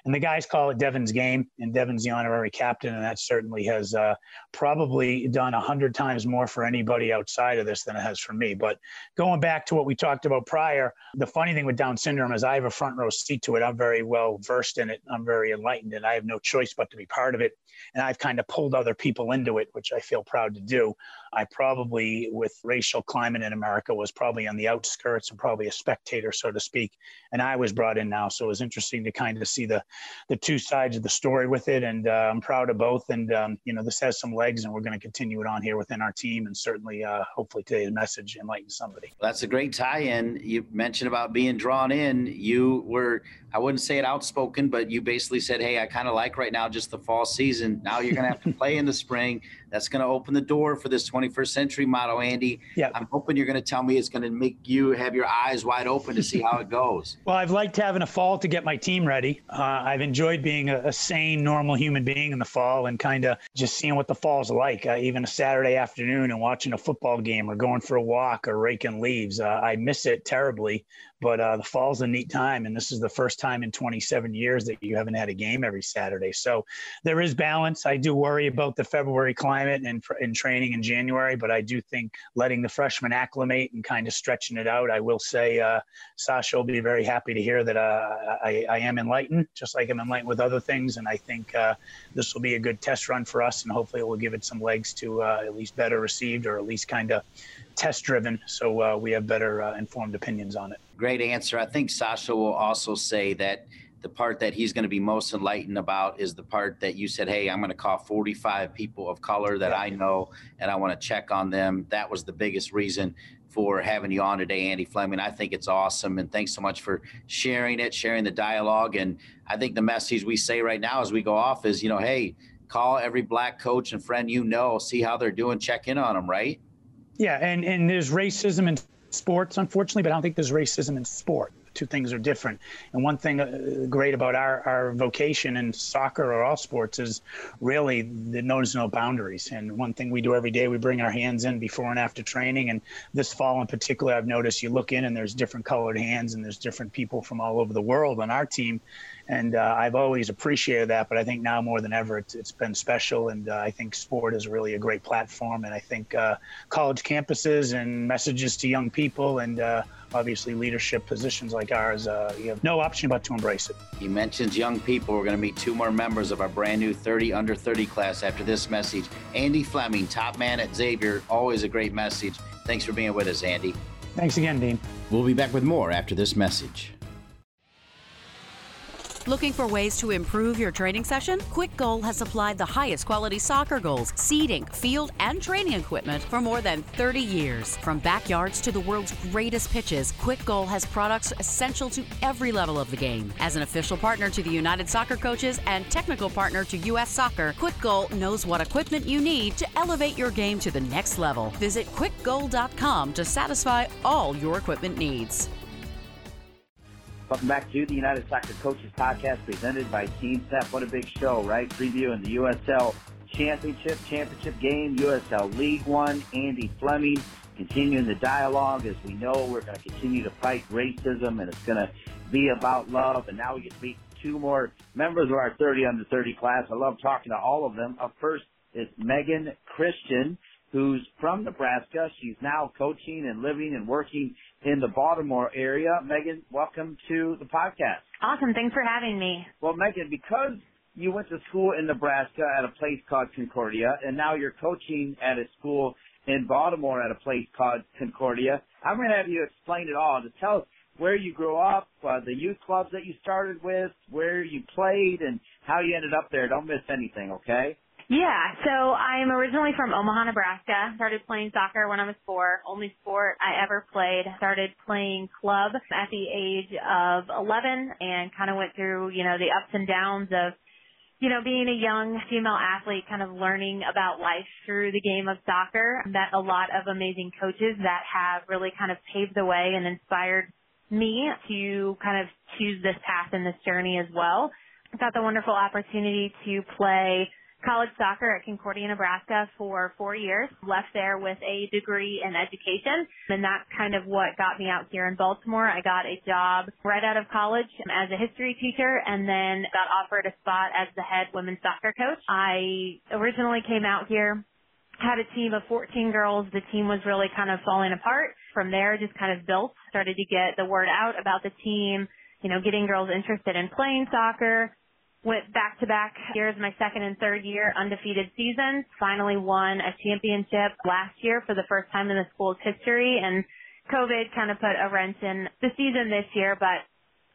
and the guys call it Devin's game, and Devin's the honorary captain, and that certainly has uh, probably done a hundred times more for anybody outside of this than it has for me. But going back to what we talked about prior, the funny thing with Down syndrome is I have a front row seat to it. I'm very well versed in it. I'm very enlightened, and I have no choice but to be part of it. And I've kind of pulled other people into it, which I feel proud to do. I probably, with racial climate in America, was probably on the outskirts and probably a spectator, so to speak. And I was brought in now, so it was interesting to kind of see the the two sides of the story with it. And uh, I'm proud of both. And um, you know, this has some legs, and we're going to continue it on here within our team, and certainly, uh, hopefully, today's message enlightens somebody. That's a great tie-in. You mentioned about being drawn in. You were, I wouldn't say it outspoken, but you basically said, "Hey, I kind of like right now just the fall season. Now you're going to have to play in the spring." That's going to open the door for this 21st century model, Andy. Yeah. I'm hoping you're going to tell me it's going to make you have your eyes wide open to see how it goes. well, I've liked having a fall to get my team ready. Uh, I've enjoyed being a, a, sane, normal human being in the fall and kind of just seeing what the fall's like. Uh, even a Saturday afternoon and watching a football game or going for a walk or raking leaves. Uh, I miss it terribly But uh, the fall's a neat time, and this is the first time in 27 years that you haven't had a game every Saturday. So there is balance. I do worry about the February climate and in training in January, but I do think letting the freshmen acclimate and kind of stretching it out. I will say, uh, Sasho will be very happy to hear that uh, I, I, am enlightened, just like I'm enlightened with other things, and I think uh, this will be a good test run for us, and hopefully it will give it some legs to uh, at least better received or at least kind of test driven, so uh, we have better uh, informed opinions on it. Great answer. I think Sasho will also say that the part that he's going to be most enlightened about is the part that you said, Hey, I'm going to call 45 people of color that I know and I want to check on them. That was the biggest reason for having you on today, Andy Fleming. I think it's awesome. And thanks so much for sharing it, sharing the dialogue. And I think the message we say right now as we go off is, you know, hey, call every black coach and friend you know, see how they're doing, check in on them, right? Yeah, and, and there's racism in sports, unfortunately, but I don't think there's racism in sport. Two things are different. And one thing uh, great about our, our vocation in soccer or all sports is really knows no boundaries. And one thing we do every day, we bring our hands in before and after training. And this fall in particular, I've noticed you look in and there's different colored hands and there's different people from all over the world on our team and uh, I've always appreciated that. But I think now more than ever, it's, it's been special, and uh, I think sport is really a great platform. And I think uh, college campuses and messages to young people, and uh, obviously leadership positions like ours, uh, you have no option but to embrace it. He mentions young people. We're going to meet two more members of our brand new 30 under 30 class after this message. Andy Fleming, top man at Xavier, always a great message. Thanks for being with us, Andy. Thanks again, Dean. We'll be back with more after this message. Looking for ways to improve your training session? Kwik Goal has supplied the highest quality soccer goals, seating, field, and training equipment for more than 30 years. From backyards to the world's greatest pitches, Kwik Goal has products essential to every level of the game. As an official partner to the United Soccer Coaches and technical partner to U.S. Soccer, Kwik Goal knows what equipment you need to elevate your game to the next level. Visit kwikgoal.com to satisfy all your equipment needs. Welcome back to the United Soccer Coaches Podcast presented by TeamSnap. What a big show, right? Previewing the USL Championship, Championship game, USL League One. Andy Fleming continuing the dialogue. As we know, we're going to continue to fight racism and it's going to be about love. And now we get to meet two more members of our 30 under 30 class. I love talking to all of them. Up first is Megan Christian who's from Nebraska. She's now coaching and living and working in the Baltimore area. Megan, welcome to the podcast. Awesome. Thanks for having me. Well, Megan, because you went to school in Nebraska at a place called Concordia, and now you're coaching at a school in Baltimore at a place called Concordia, I'm going to have you explain it all. To tell us where you grew up, uh, the youth clubs that you started with, where you played, and how you ended up there. Don't miss anything, okay? Yeah, so I'm originally from Omaha, Nebraska. Started playing soccer when I was four. Only sport I ever played. Started playing club at the age of 11 and kind of went through, you know, the ups and downs of, you know, being a young female athlete, kind of learning about life through the game of soccer. Met a lot of amazing coaches that have really kind of paved the way and inspired me to kind of choose this path and this journey as well. Got the wonderful opportunity to play college soccer at Concordia, Nebraska for four years. Left there with a degree in education. And that's kind of what got me out here in Baltimore. I got a job right out of college as a history teacher and then got offered a spot as the head women's soccer coach. I originally came out here had a team of 14 girls. The team was really kind of falling apart. From there, just kind of built, started to get the word out about the team, you know, getting girls interested in playing soccer, went back to back years, my second and third year undefeated seasons, finally won a championship last year for the first time in the school's history and COVID kind of put a wrench in the season this year, but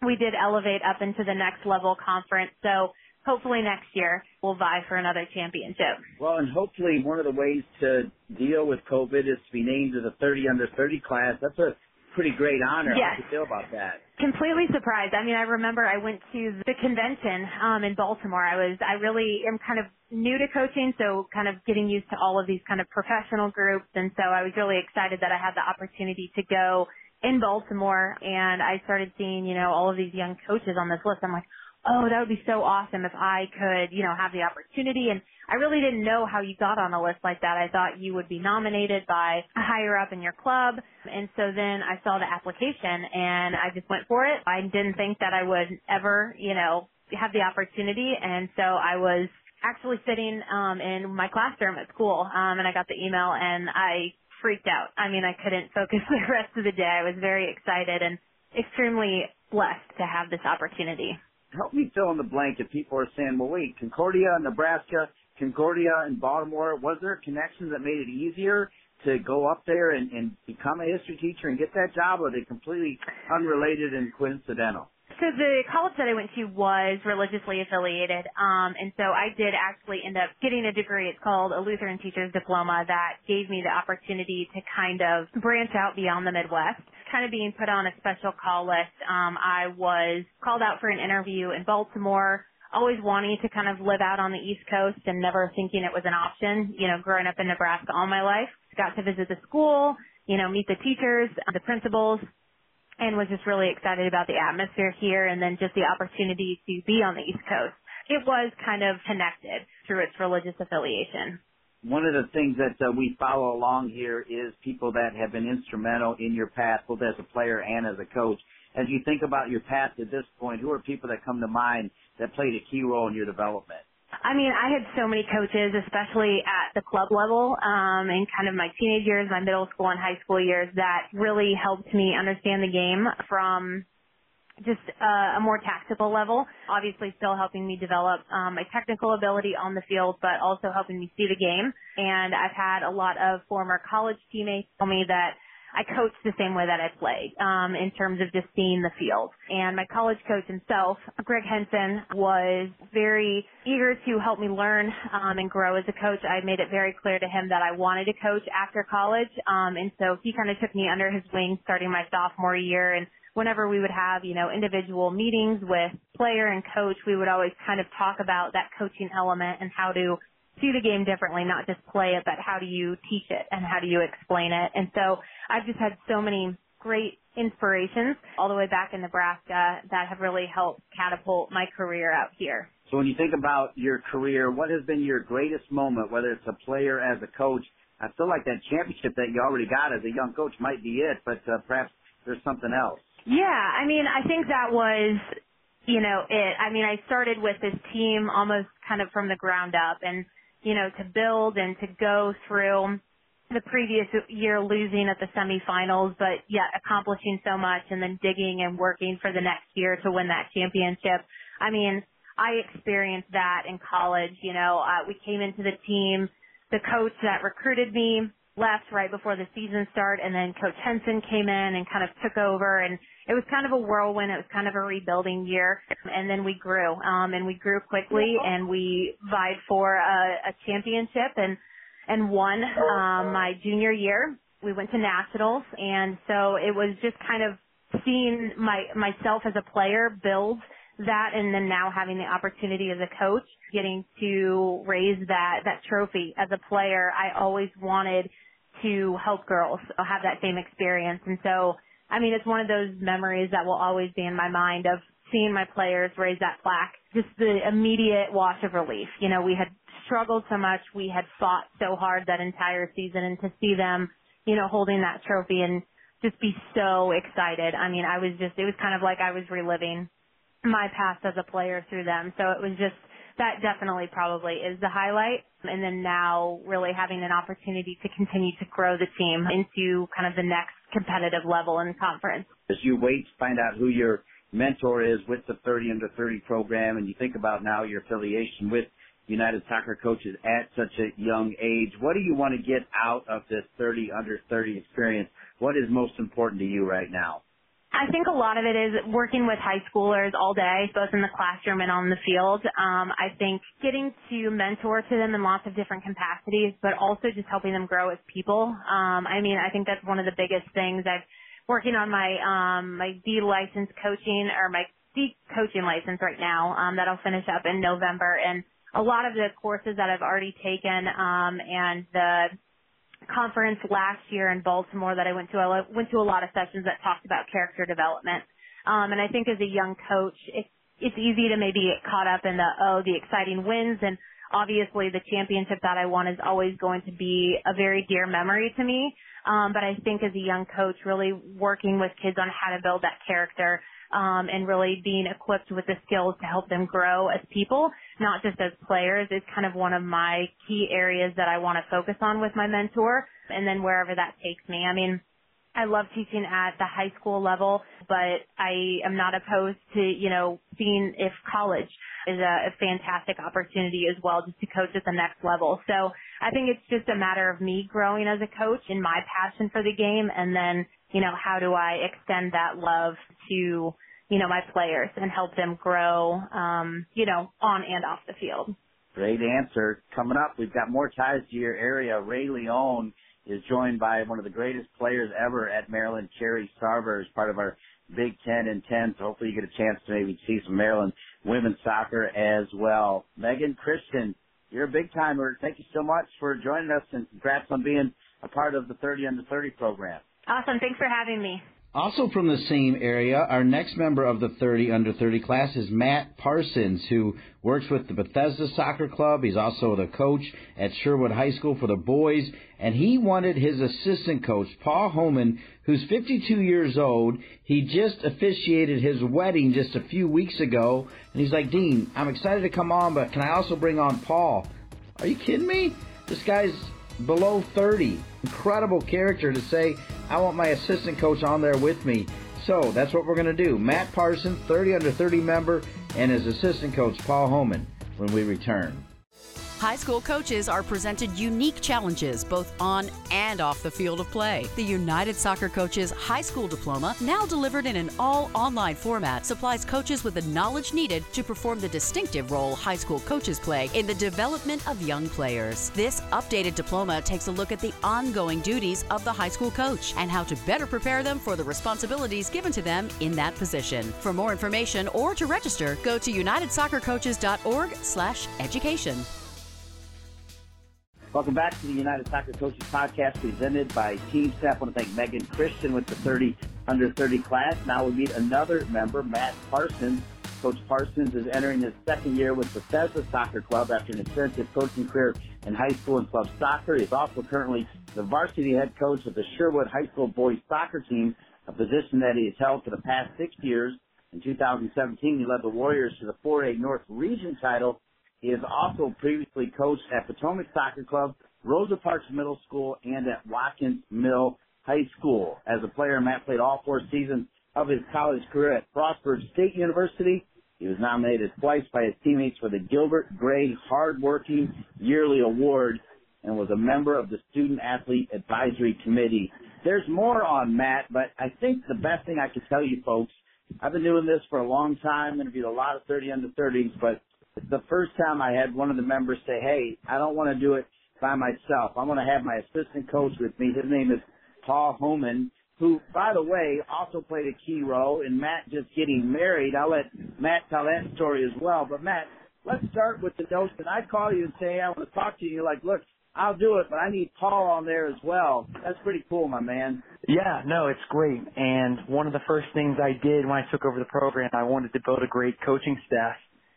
we did elevate up into the next level conference. So hopefully next year we'll vie for another championship. Well, and hopefully one of the ways to deal with COVID is to be named to the 30 under 30 class. That's a pretty great honor. Yes. How do you feel about that? Completely surprised. I mean, I remember I went to the convention um, in Baltimore. I was, I really am kind of new to coaching, so kind of getting used to all of these kind of professional groups, and so I was really excited that I had the opportunity to go in Baltimore and I started seeing, you know, all of these young coaches on this list. I'm like, oh, that would be so awesome if I could, you know, have the opportunity. And I really didn't know how you got on a list like that. I thought you would be nominated by a higher up in your club. And so then I saw the application and I just went for it. I didn't think that I would ever, you know, have the opportunity. And so I was actually sitting um in my classroom at school um and I got the email and I freaked out. I mean, I couldn't focus the rest of the day. I was very excited and extremely blessed to have this opportunity. Help me fill in the blank if people are saying, well, wait, Concordia, Nebraska, Concordia and Baltimore, was there a connection that made it easier to go up there and, and become a history teacher and get that job, or are they completely unrelated and coincidental? So the college that I went to was religiously affiliated, um, and so I did actually end up getting a degree. It's called a Lutheran Teacher's Diploma that gave me the opportunity to kind of branch out beyond the Midwest. Kind of being put on a special call list, um, I was called out for an interview in Baltimore. Always wanting to kind of live out on the East Coast and never thinking it was an option. You know, growing up in Nebraska all my life, got to visit the school, you know, meet the teachers, the principals, and was just really excited about the atmosphere here and then just the opportunity to be on the East Coast. It was kind of connected through its religious affiliation. One of the things that uh, we follow along here is people that have been instrumental in your path, both as a player and as a coach. As you think about your path to this point, who are people that come to mind that played a key role in your development? I mean, I had so many coaches, especially at the club level, um, in kind of my teenage years, my middle school and high school years that really helped me understand the game from just uh, a more tactical level. Obviously, still helping me develop um, my technical ability on the field, but also helping me see the game. And I've had a lot of former college teammates tell me that I coach the same way that I play um, in terms of just seeing the field. And my college coach himself, Greg Henson, was very eager to help me learn um, and grow as a coach. I made it very clear to him that I wanted to coach after college, um, and so he kind of took me under his wing starting my sophomore year and whenever we would have, you know, individual meetings with player and coach, we would always kind of talk about that coaching element and how to see the game differently, not just play it, but how do you teach it and how do you explain it? And so I've just had so many great inspirations all the way back in Nebraska that have really helped catapult my career out here. So when you think about your career, what has been your greatest moment, whether it's a player as a coach? I feel like that championship that you already got as a young coach might be it, but uh, perhaps there's something else. Yeah, I mean, I think that was, you know, it. I mean, I started with this team almost kind of from the ground up and you know, to build and to go through the previous year losing at the semifinals, but yet accomplishing so much and then digging and working for the next year to win that championship. I mean, I experienced that in college. You know, uh, we came into the team, the coach that recruited me left right before the season started and then Coach Henson came in and kind of took over and it was kind of a whirlwind. It was kind of a rebuilding year and then we grew. Um and we grew quickly and we vied for a, a championship and and won um my junior year. We went to nationals and so it was just kind of seeing my myself as a player build that and then now having the opportunity as a coach getting to raise that that trophy as a player i always wanted to help girls have that same experience. And so, I mean, it's one of those memories that will always be in my mind of seeing my players raise that plaque, just the immediate wash of relief. You know, we had struggled so much, we had fought so hard that entire season, and to see them, you know, holding that trophy and just be so excited. I mean, I was just, it was kind of like I was reliving my past as a player through them. So it was just, that definitely probably is the highlight. And then now really having an opportunity to continue to grow the team into kind of the next competitive level in conference. As you wait to find out who your mentor is with the 30 under 30 program and you think about now your affiliation with United Soccer Coaches at such a young age, what do you want to get out of this 30 under 30 experience? What is most important to you right now? I think a lot of it is working with high schoolers all day, both in the classroom and on the field. Um, I think getting to mentor to them in lots of different capacities, but also just helping them grow as people. Um, I mean, I think that's one of the biggest things. I've working on my um, my D license coaching or my D coaching license right now. Um, that'll finish up in November, and a lot of the courses that I've already taken um, and the conference last year in Baltimore that I went to. I went to a lot of sessions that talked about character development. Um, and I think as a young coach, it, it's easy to maybe get caught up in the, oh, the exciting wins. And obviously the championship that I won is always going to be a very dear memory to me. Um, but I think as a young coach, really working with kids on how to build that character, um, and really being equipped with the skills to help them grow as people, not just as players, is kind of one of my key areas that I want to focus on with my mentor. And then wherever that takes me, I mean, I love teaching at the high school level, but I am not opposed to, you know, seeing if college is a, a fantastic opportunity as well just to coach at the next level. So I think it's just a matter of me growing as a coach and my passion for the game and then, you know, how do I extend that love to, you know, my players and help them grow, um, you know, on and off the field. Great answer. Coming up, we've got more ties to your area. Ray Leone is joined by one of the greatest players ever at Maryland, Carrie Sarver, as part of our Big Ten and Ten. So hopefully you get a chance to maybe see some Maryland women's soccer as well. Megan Christian, you're a big timer. Thank you so much for joining us and congrats on being a part of the 30 under 30 program. Awesome. Thanks for having me. Also from the same area, our next member of the 30 under 30 class is Matt Parsons, who works with the Bethesda Soccer Club. He's also the coach at Sherwood High School for the boys, and he wanted his assistant coach, Paul Homan, who's 52 years old. He just officiated his wedding just a few weeks ago, and he's like, Dean, I'm excited to come on, but can I also bring on Paul? Are you kidding me? This guy's below 30. Incredible character to say, I want my assistant coach on there with me. So that's what we're going to do. Matt Parsons, 30 under 30 member, and his assistant coach, Paul Homan, when we return. High school coaches are presented unique challenges both on and off the field of play. The United Soccer Coaches High School Diploma, now delivered in an all online format, supplies coaches with the knowledge needed to perform the distinctive role high school coaches play in the development of young players. This updated diploma takes a look at the ongoing duties of the high school coach and how to better prepare them for the responsibilities given to them in that position. For more information or to register, go to unitedsoccercoaches.org/education. Welcome back to the United Soccer Coaches Podcast presented by TeamSnap. I want to thank Megan Christian with the 30 under 30 class. Now we meet another member, Matt Parsons. Coach Parsons is entering his second year with the Bethesda Soccer Club after an extensive coaching career in high school and club soccer. He is also currently the varsity head coach of the Sherwood High School boys soccer team, a position that he has held for the past six years. In 2017, he led the Warriors to the 4A North Region title he has also previously coached at Potomac Soccer Club, Rosa Parks Middle School, and at Watkins Mill High School. As a player, Matt played all four seasons of his college career at Frostburg State University. He was nominated twice by his teammates for the Gilbert Gray Hardworking Yearly Award and was a member of the Student Athlete Advisory Committee. There's more on Matt, but I think the best thing I can tell you folks, I've been doing this for a long time, interviewed a lot of 30 under 30s, but the first time I had one of the members say, "Hey, I don't want to do it by myself. I want to have my assistant coach with me." His name is Paul Homan, who, by the way, also played a key role in Matt just getting married. I'll let Matt tell that story as well. But Matt, let's start with the notion. I call you and say, "I want to talk to you." You're like, "Look, I'll do it, but I need Paul on there as well." That's pretty cool, my man. Yeah, no, it's great. And one of the first things I did when I took over the program, I wanted to build a great coaching staff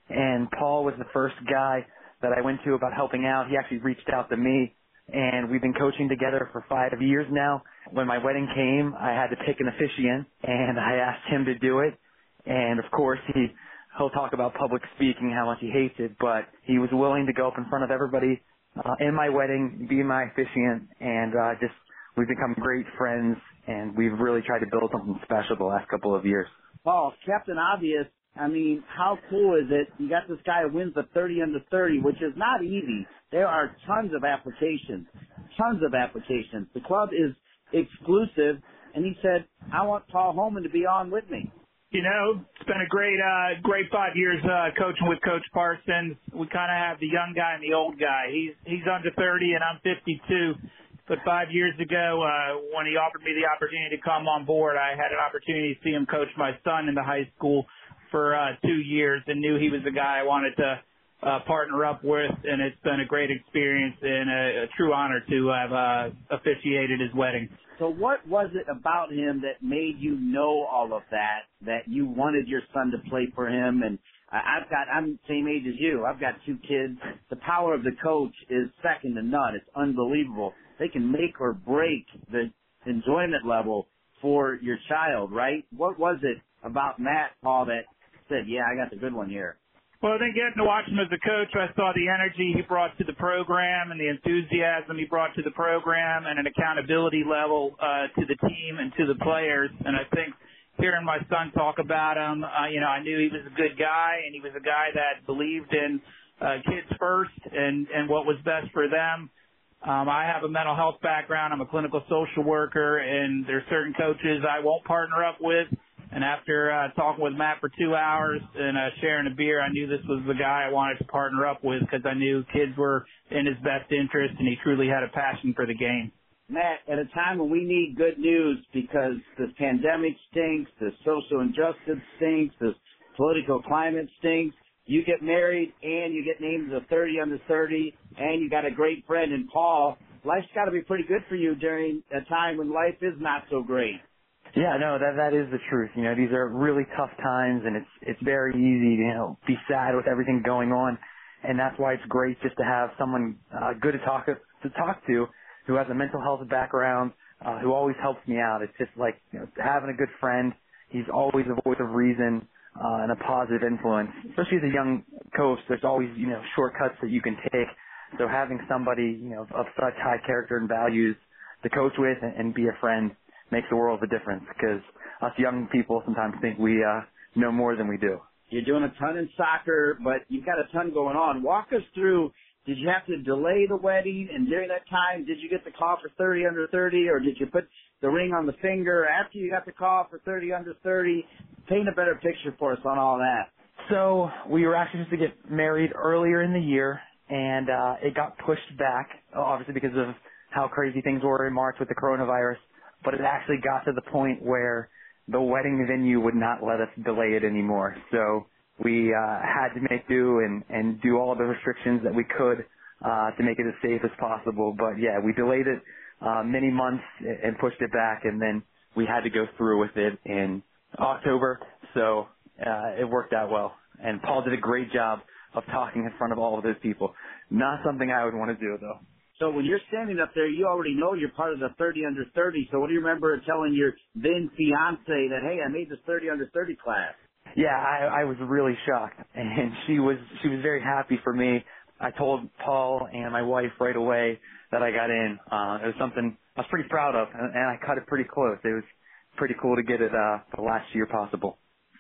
and Paul was the first guy that I went to about helping out. He actually reached out to me and we've been coaching together for five years now. When my wedding came, I had to pick an officiant and I asked him to do it. And of course he, he'll talk about public speaking, how much he hates it, but he was willing to go up in front of everybody uh, in my wedding, be my officiant, and uh, just we've become great friends, and we've really tried to build something special the last couple of years. Paul, Captain Obvious I mean, how cool is it? You got this guy who wins the 30 under 30, which is not easy. There are tons of applications, tons of applications. The club is exclusive, and he said, "I want Paul Holman to be on with me." You know, it's been a great, uh, great five years uh, coaching with Coach Parsons. We kind of have the young guy and the old guy. He's he's under 30, and I'm 52. But five years ago, uh, when he offered me the opportunity to come on board, I had an opportunity to see him coach my son in the high school for uh, two years and knew he was the guy I wanted to uh, partner up with, and it's been a great experience and a, a true honor to have uh, officiated his wedding. So, what was it about him that made you know all of that? That you wanted your son to play for him, and I've got I'm same age as you. I've got two kids. The power of the coach is second to none. It's unbelievable. They can make or break the enjoyment level for your child, right? What was it about Matt Paul that said, "Yeah, I got the good one here"? Well, then getting to watch him as a coach, I saw the energy he brought to the program and the enthusiasm he brought to the program and an accountability level uh, to the team and to the players. And I think hearing my son talk about him, uh, you know, I knew he was a good guy and he was a guy that believed in uh, kids first and and what was best for them. Um, I have a mental health background. I'm a clinical social worker, and there's certain coaches I won't partner up with and after uh, talking with Matt for two hours and uh, sharing a beer, I knew this was the guy I wanted to partner up with because I knew kids were in his best interest and he truly had a passion for the game. Matt, at a time when we need good news because this pandemic stinks, this social injustice stinks, this political climate stinks, you get married and you get named a 30 under 30 and you got a great friend in Paul. Life's got to be pretty good for you during a time when life is not so great. Yeah, no, that that is the truth. You know, these are really tough times, and it's it's very easy to you know be sad with everything going on, and that's why it's great just to have someone uh, good to talk to talk to, who has a mental health background, uh, who always helps me out. It's just like you know, having a good friend. He's always a voice of reason uh, and a positive influence. Especially as a young coach, there's always you know shortcuts that you can take. So having somebody you know of such high character and values to coach with and, and be a friend makes a world of a difference because us young people sometimes think we uh, know more than we do. You're doing a ton in soccer, but you've got a ton going on. Walk us through. Did you have to delay the wedding? And during that time, did you get the call for 30 under 30, or did you put the ring on the finger after you got the call for 30 under 30? Paint a better picture for us on all that. So we were actually supposed to get married earlier in the year, and uh, it got pushed back, obviously because of how crazy things were in March with the coronavirus but it actually got to the point where the wedding venue would not let us delay it anymore. So we uh, had to make do and, and do all the restrictions that we could uh, to make it as safe as possible. But yeah, we delayed it uh, many months and pushed it back, and then we had to go through with it in October. So uh, it worked out well. And Paul did a great job of talking in front of all of those people. Not something I would want to do though. So when you're standing up there, you already know you're part of the 30 under 30. So what do you remember telling your then fiance that, hey, I made this 30 under 30 class? Yeah, I, I was really shocked, and she was she was very happy for me. I told Paul and my wife right away that I got in. Uh, it was something I was pretty proud of, and, and I cut it pretty close. It was pretty cool to get it uh, the last year possible.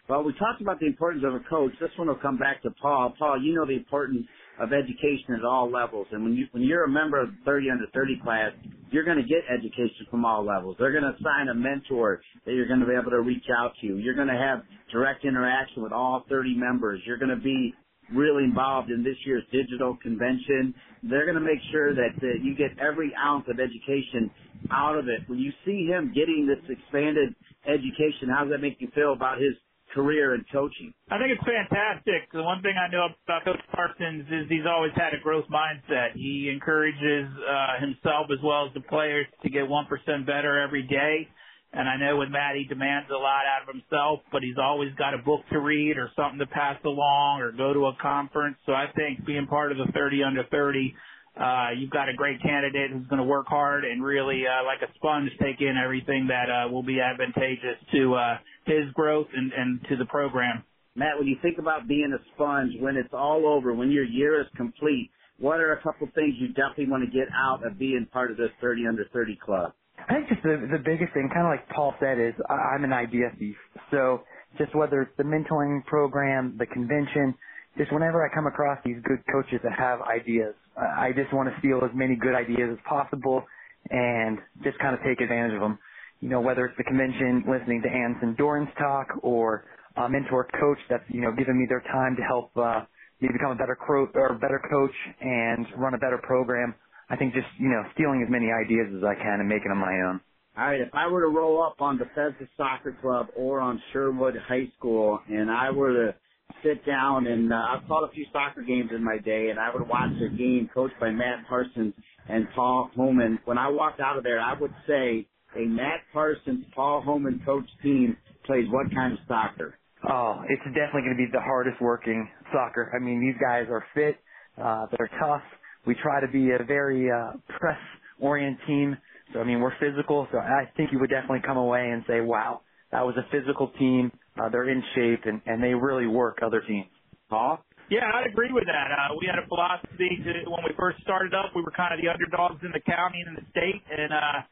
Well, we talked about the importance of a coach. This one will come back to Paul. Paul, you know the importance of education at all levels. And when you when you're a member of the 30 under 30 class, you're going to get education from all levels. They're going to assign a mentor that you're going to be able to reach out to. You're going to have direct interaction with all 30 members. You're going to be really involved in this year's digital convention. They're going to make sure that uh, you get every ounce of education out of it. When you see him getting this expanded education, how does that make you feel about his career in coaching? I think it's fantastic. The one thing I know about Coach Parsons is he's always had a growth mindset. He encourages uh, himself as well as the players to get 1% better every day. And I know with Matt, he demands a lot out of himself, but he's always got a book to read or something to pass along or go to a conference. So I think being part of the 30 under 30 uh, you've got a great candidate who's going to work hard and really, uh, like a sponge, take in everything that uh, will be advantageous to uh, his growth and, and to the program. Matt, when you think about being a sponge, when it's all over, when your year is complete, what are a couple things you definitely want to get out of being part of this 30 under 30 club? I think just the, the biggest thing, kind of like Paul said, is I'm an idea thief. So just whether it's the mentoring program, the convention, just whenever I come across these good coaches that have ideas, I just want to steal as many good ideas as possible and just kind of take advantage of them. You know, whether it's the convention, listening to Anson Dorrance talk, or a mentor coach that's you know giving me their time to help uh, me become a better cro- or better coach and run a better program. I think just you know stealing as many ideas as I can and making them my own. All right, if I were to roll up on Bethesda Soccer Club or on Sherwood High School, and I were to sit down and uh, I've caught a few soccer games in my day, and I would watch a game coached by Matt Parsons and Paul Holman, When I walked out of there, I would say a Matt Parsons, Paul Holman coach team plays what kind of soccer? Oh, it's definitely going to be the hardest working soccer. I mean, these guys are fit, uh, they're tough. We try to be a very uh, press oriented team. So I mean, we're physical. So I think you would definitely come away and say, "Wow, that was a physical team. Uh, they're in shape and, and they really work other teams." Paul? Yeah, I'd agree with that. Uh, we had a philosophy to, when we first started up, we were kind of the underdogs in the county and in the state, and uh,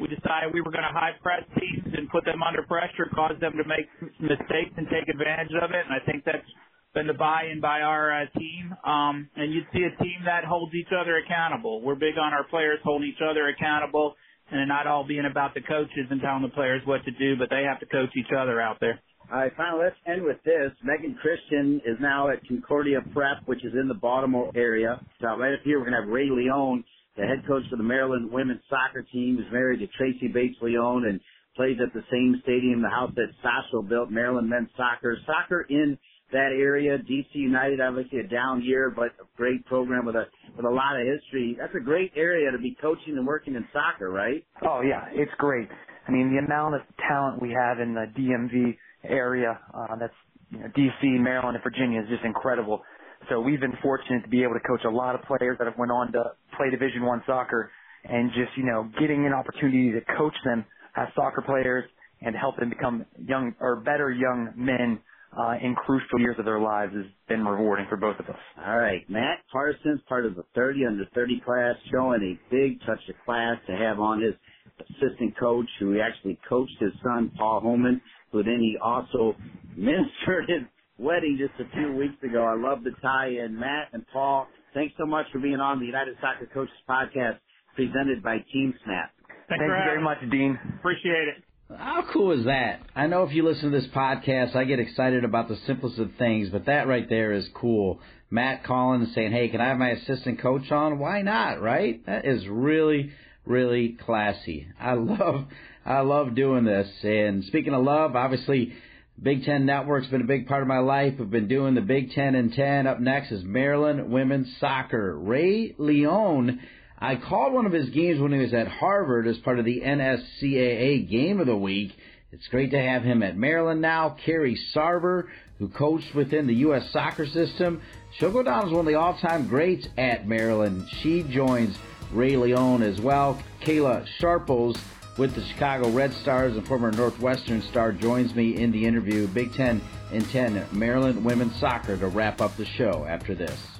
we decided we were going to high press teams and put them under pressure, cause them to make mistakes and take advantage of it. And I think that's been the buy-in by our uh, team. Um, and you'd see a team that holds each other accountable. We're big on our players holding each other accountable and not all being about the coaches and telling the players what to do, but they have to coach each other out there. All right, finally, let's end with this. Megan Christian is now at Concordia Prep, which is in the Baltimore area. So right up here, we're going to have Ray Leone, the head coach for the Maryland women's soccer team, who's married to Tracey Bates Leone and plays at the same stadium, the house that Sasho built, Maryland men's soccer. Soccer in that area. DC United, obviously a down year, but a great program with a with a lot of history. That's a great area to be coaching and working in soccer, right? Oh yeah, it's great. I mean, the amount of talent we have in the DMV area, uh, that's you know, DC, Maryland, and Virginia is just incredible. So we've been fortunate to be able to coach a lot of players that have went on to play Division One soccer, and just you know getting an opportunity to coach them as soccer players and help them become young or better young men uh, in crucial years of their lives has been rewarding for both of us. All right, Matt Parsons, part of the 30 under 30 class, showing a big touch of class to have on his assistant coach, who actually coached his son Paul Holman, who then he also ministered his wedding just a few weeks ago. I love the tie-in, Matt and Paul. Thanks so much for being on the United Soccer Coaches podcast presented by Team Snap. Thank you very much, Dean. Appreciate it. How cool is that? I know if you listen to this podcast, I get excited about the simplest of things, but that right there is cool. Matt Collins saying, "Hey, can I have my assistant coach on? Why not? Right? That is really, really classy. I love, I love doing this. And speaking of love, obviously, Big Ten Network's been a big part of my life. I've been doing the Big Ten and Ten. Up next is Maryland women's soccer. Ray Leone I called one of his games when he was at Harvard as part of the NSCAA Game of the Week. It's great to have him at Maryland now. Carrie Sarver, who coached within the U.S. soccer system, she'll go down as one of the all-time greats at Maryland. She joins Ray Leone as well. Kayla Sharples with the Chicago Red Stars and former Northwestern star joins me in the interview. Big Ten and 10 Maryland women's soccer to wrap up the show after this.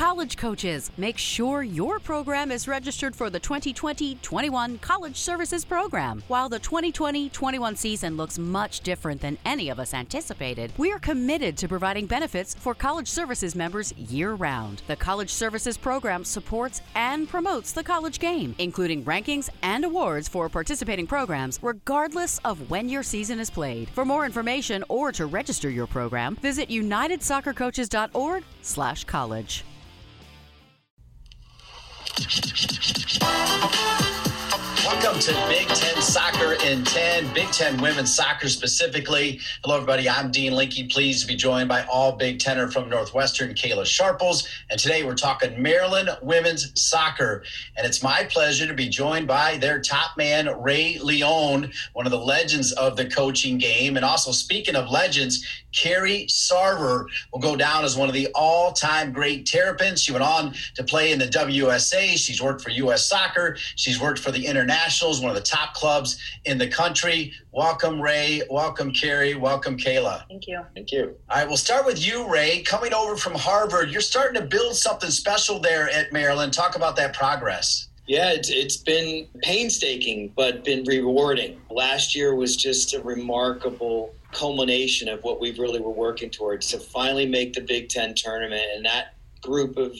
College coaches, make sure your program is registered for the 2020 21 College Services Program. While the 2020 21 season looks much different than any of us anticipated, we are committed to providing benefits for college services members year round. The College Services Program supports and promotes the college game, including rankings and awards for participating programs, regardless of when your season is played. For more information or to register your program, visit unitedsoccercoaches.org/college. Welcome to Big Ten Soccer in 10, Big Ten Women's Soccer specifically. Hello, everybody. I'm Dean Linke. Pleased to be joined by all Big Tenor from Northwestern, Kayla Sharples. And today we're talking Maryland Women's Soccer. And it's my pleasure to be joined by their top man, Ray Leone, one of the legends of the coaching game. And also, speaking of legends, Carrie Sarver will go down as one of the all time great Terrapins. She went on to play in the WUSA. She's worked for U.S. Soccer. She's worked for the Internationals, one of the top clubs in the country. Welcome, Ray. Welcome, Carrie. Welcome, Kayla. Thank you. Thank you. All right, we'll start with you, Ray. Coming over from Harvard, you're starting to build something special there at Maryland. Talk about that progress. Yeah, it's, it's been painstaking, but been rewarding. Last year was just a remarkable culmination of what we really were working towards to finally make the Big Ten tournament, and that group of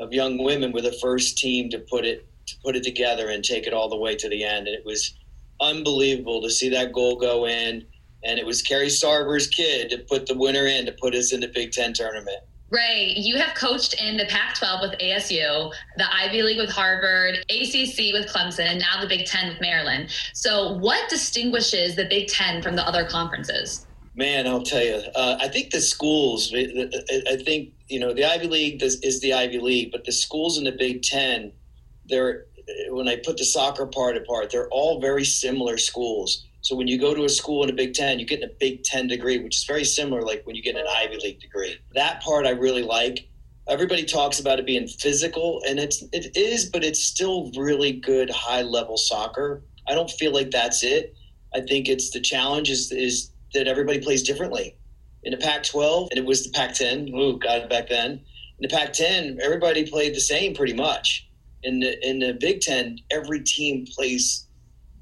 of young women were the first team to put it to put it together and take it all the way to the end, and it was unbelievable to see that goal go in. And it was Carrie Sarver's kid to put the winner in to put us in the Big Ten tournament. Ray, you have coached in the Pac 12 with ASU, the Ivy League with Harvard, ACC with Clemson, and now the Big Ten with Maryland. So, what distinguishes the Big Ten from the other conferences? Man, I'll tell you. Uh, I think the schools. I think you know the Ivy League is the Ivy League, but the schools in the Big Ten, they're when I put the soccer part apart, they're all very similar schools. So when you go to a school in a Big Ten, you get a Big Ten degree, which is very similar like when you get an Ivy League degree. That part I really like. Everybody talks about it being physical, and it's it is, but it's still really good high level soccer. I don't feel like that's it. I think it's the challenge is is that everybody plays differently. In the Pac-12, and it was the Pac-10. Ooh, God, back then. In the Pac-10, everybody played the same pretty much. In the in the Big Ten, every team plays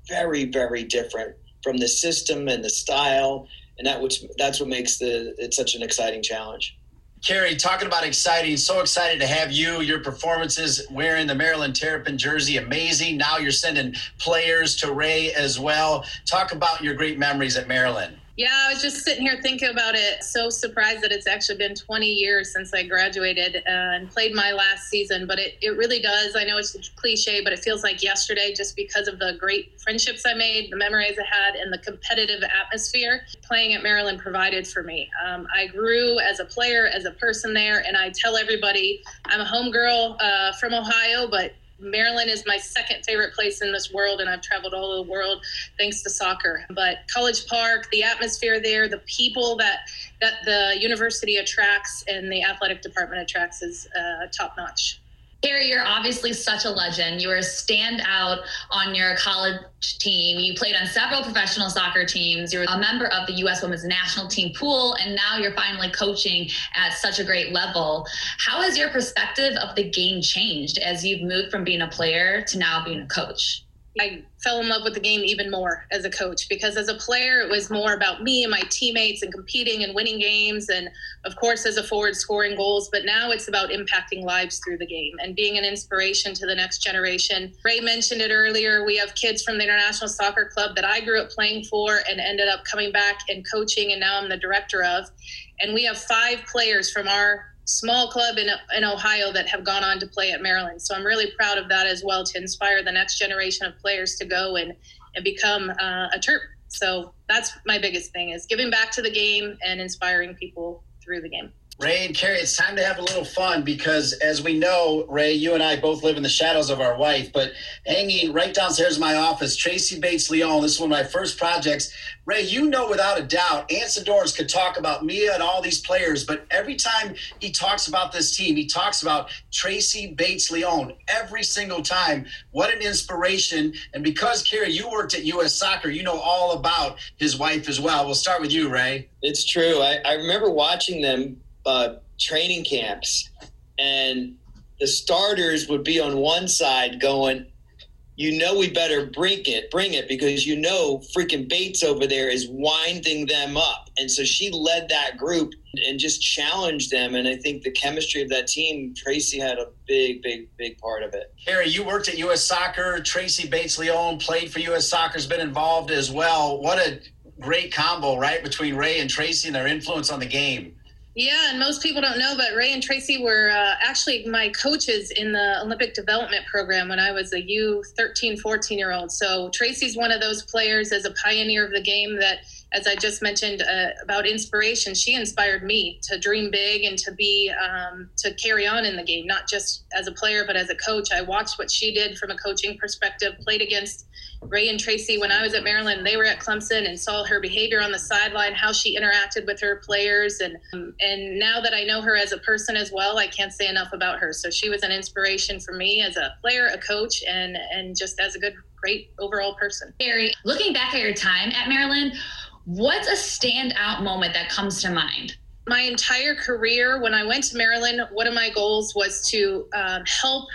very, very different from the system and the style, and that which that's what makes the it's such an exciting challenge. Carrie, talking about exciting, so excited to have you. Your performances wearing the Maryland Terrapin jersey, amazing. Now you're sending players to Ray as well. Talk about your great memories at Maryland. Yeah, I was just sitting here thinking about it. So surprised that it's actually been 20 years since I graduated uh, and played my last season. But it, it really does. I know it's a cliche, but it feels like yesterday just because of the great friendships I made, the memories I had, and the competitive atmosphere playing at Maryland provided for me. Um, I grew as a player, as a person there, and I tell everybody I'm a homegirl uh, from Ohio, but Maryland is my second favorite place in this world, and I've traveled all over the world thanks to soccer. But College Park, the atmosphere there, the people that that the university attracts and the athletic department attracts is uh, top notch. Carrie, you're obviously such a legend. You were a standout on your college team. You played on several professional soccer teams. You're a member of the U.S. Women's National Team pool, and now you're finally coaching at such a great level. How has your perspective of the game changed as you've moved from being a player to now being a coach? I fell in love with the game even more as a coach because as a player it was more about me and my teammates and competing and winning games and of course as a forward scoring goals. But now it's about impacting lives through the game and being an inspiration to the next generation. Ray mentioned it earlier. We have kids from the international soccer club that i grew up playing for and ended up coming back and coaching and now i'm the director of. And we have five players from our small club in, in Ohio that have gone on to play at Maryland. So I'm really proud of that as well to inspire the next generation of players to go and, and become uh, a Terp. So that's my biggest thing is giving back to the game and inspiring people through the game. Ray and Carrie, it's time to have a little fun because, as we know, Ray, you and I both live in the shadows of our wife. But hanging right downstairs in my office, Tracey Bates Leone. This is one of my first projects. Ray, you know without a doubt, Dorrance could talk about Mia and all these players, but every time he talks about this team, he talks about Tracey Bates Leone every single time. What an inspiration! And because Carrie, you worked at U.S. Soccer, you know all about his wife as well. We'll start with you, Ray. It's true. I, I remember watching them uh, training camps, and the starters would be on one side going, you know we better bring it, bring it, because you know freaking Bates over there is winding them up. And so she led that group and just challenged them. And I think the chemistry of that team, Tracey had a big, big, big part of it. Carrie, you worked at U.S. Soccer. Tracey Bates Leone played for U.S. Soccer, has been involved as well. What a great combo, right, between Ray and Tracey and their influence on the game. Yeah, and most people don't know, but Ray and Tracey were uh, actually my coaches in the Olympic development program when I was a U 13, 14 year old. So Tracey's one of those players as a pioneer of the game that, as I just mentioned uh, about inspiration, she inspired me to dream big and to be, um, to carry on in the game, not just as a player, but as a coach. I watched what she did from a coaching perspective, played against Ray and Tracey, when I was at Maryland, they were at Clemson and saw her behavior on the sideline, how she interacted with her players, and um, and now that I know her as a person as well, I can't say enough about her. So she was an inspiration for me as a player, a coach, and and just as a good, great overall person. Carrie, looking back at your time at Maryland, what's a standout moment that comes to mind? My entire career, when I went to Maryland, one of my goals was to um, help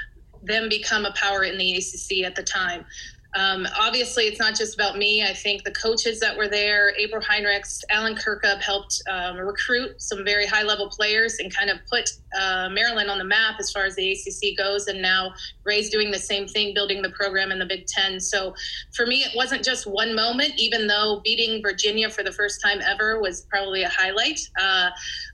them become a power in the ACC at the time. Um, obviously, it's not just about me. I think the coaches that were there, April Heinrichs, Alan Kirkup, helped um, recruit some very high level players and kind of put uh, Maryland on the map as far as the ACC goes. And now Ray's doing the same thing, building the program in the Big Ten. So for me, it wasn't just one moment, even though beating Virginia for the first time ever was probably a highlight. Uh,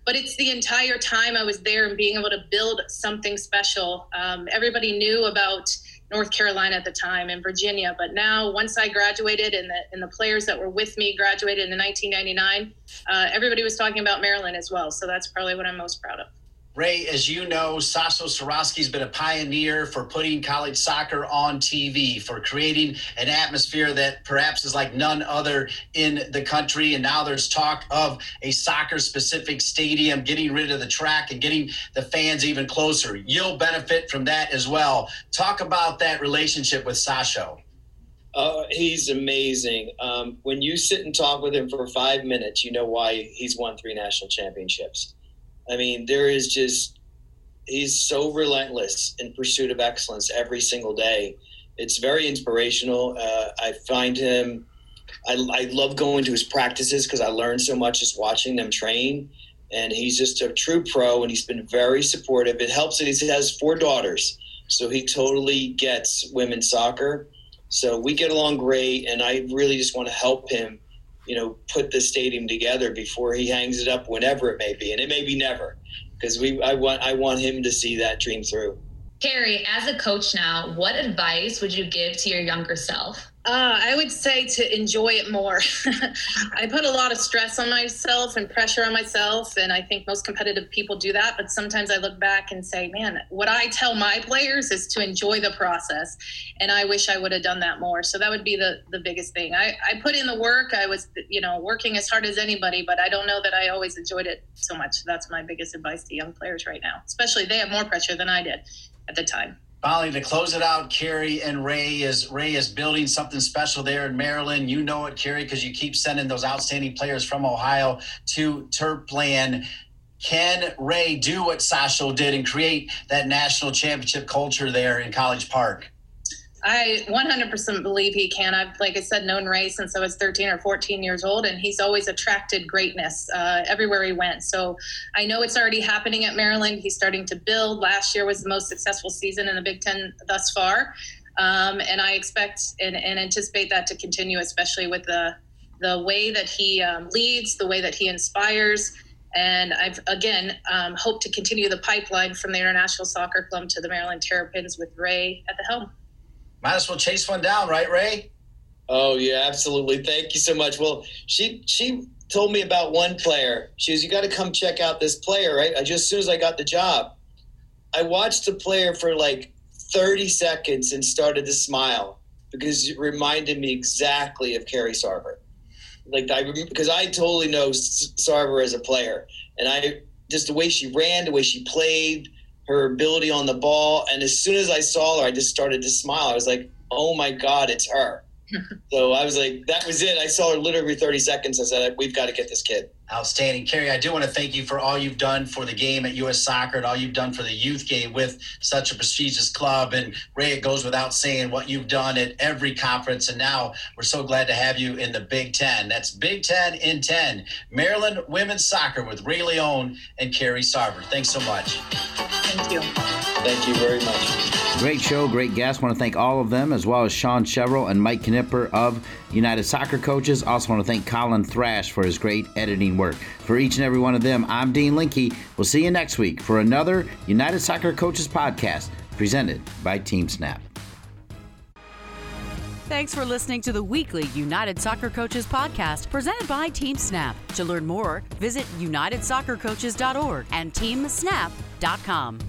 but it's the entire time I was there and being able to build something special. Um, everybody knew about North Carolina at the time and Virginia. But now, once I graduated and the, and the players that were with me graduated in 1999, uh, everybody was talking about Maryland as well. So that's probably what I'm most proud of. Ray, as you know, Sasho Cirovski's been a pioneer for putting college soccer on TV, for creating an atmosphere that perhaps is like none other in the country. And now there's talk of a soccer specific stadium, getting rid of the track and getting the fans even closer. You'll benefit from that as well. Talk about that relationship with Sasho. Uh, he's amazing. Um, when you sit and talk with him for five minutes, you know why he's won three national championships I mean, there is just he's so relentless in pursuit of excellence every single day. It's very inspirational. Uh, I find him. I, I love going to his practices because I learn so much just watching them train. And he's just a true pro, and he's been very supportive. It helps that he has four daughters, so he totally gets women's soccer. So we get along great, and I really just want to help him you know, put the stadium together before he hangs it up, whenever it may be, and it may be never, because we I want I want him to see that dream through. Carrie, as a coach now, what advice would you give to your younger self? Uh, I would say to enjoy it more. I put a lot of stress on myself and pressure on myself, and I think most competitive people do that. But sometimes I look back and say, man, what I tell my players is to enjoy the process, and I wish I would have done that more. So that would be the the biggest thing. I, I put in the work. I was, you know, working as hard as anybody, but I don't know that I always enjoyed it so much. That's my biggest advice to young players right now, especially they have more pressure than I did at the time. Finally, to close it out, Carrie and Ray is Ray is building something special there in Maryland. You know it, Carrie, because you keep sending those outstanding players from Ohio to Terpland. Can Ray do what Sasho did and create that national championship culture there in College Park? I 100% believe he can. I've, like I said, known Ray since I was 13 or 14 years old, and he's always attracted greatness uh, everywhere he went. So I know it's already happening at Maryland. He's starting to build. Last year was the most successful season in the Big Ten thus far, um, and I expect and, and, anticipate that to continue, especially with the the way that he um, leads, the way that he inspires. And I've again um, hope to continue the pipeline from the International Soccer Club to the Maryland Terrapins with Ray at the helm. Might as well chase one down, right, Ray? Oh yeah, absolutely. Thank you so much. Well, she she told me about one player. She was, you got to come check out this player, right? I just as soon as I got the job, I watched the player for like 30 seconds and started to smile because it reminded me exactly of Carrie Sarver. Like I because I totally know Sarver as a player, and I just the way she ran, the way she played, her ability on the ball. And as soon as I saw her, I just started to smile. I was like, oh my God, it's her. so I was like, that was it. I saw her literally 30 seconds. I said, we've got to get this kid. Outstanding. Carrie, I do want to thank you for all you've done for the game at U.S. Soccer and all you've done for the youth game with such a prestigious club. And Ray, it goes without saying what you've done at every conference. And now we're so glad to have you in the Big Ten. That's Big Ten in 10. Maryland Women's Soccer with Ray Leone and Carrie Sarver. Thanks so much. Thank you. Thank you very much. Great show, great guests. Want to thank all of them, as well as Sean Chevrolet and Mike Knipper of United Soccer Coaches. Also want to thank Colin Thrash for his great editing work. For each and every one of them, I'm Dean Linke. We'll see you next week for another United Soccer Coaches podcast presented by TeamSnap. Thanks for listening to the weekly United Soccer Coaches podcast presented by TeamSnap. To learn more, visit unitedsoccercoaches.org and teamsnap.com.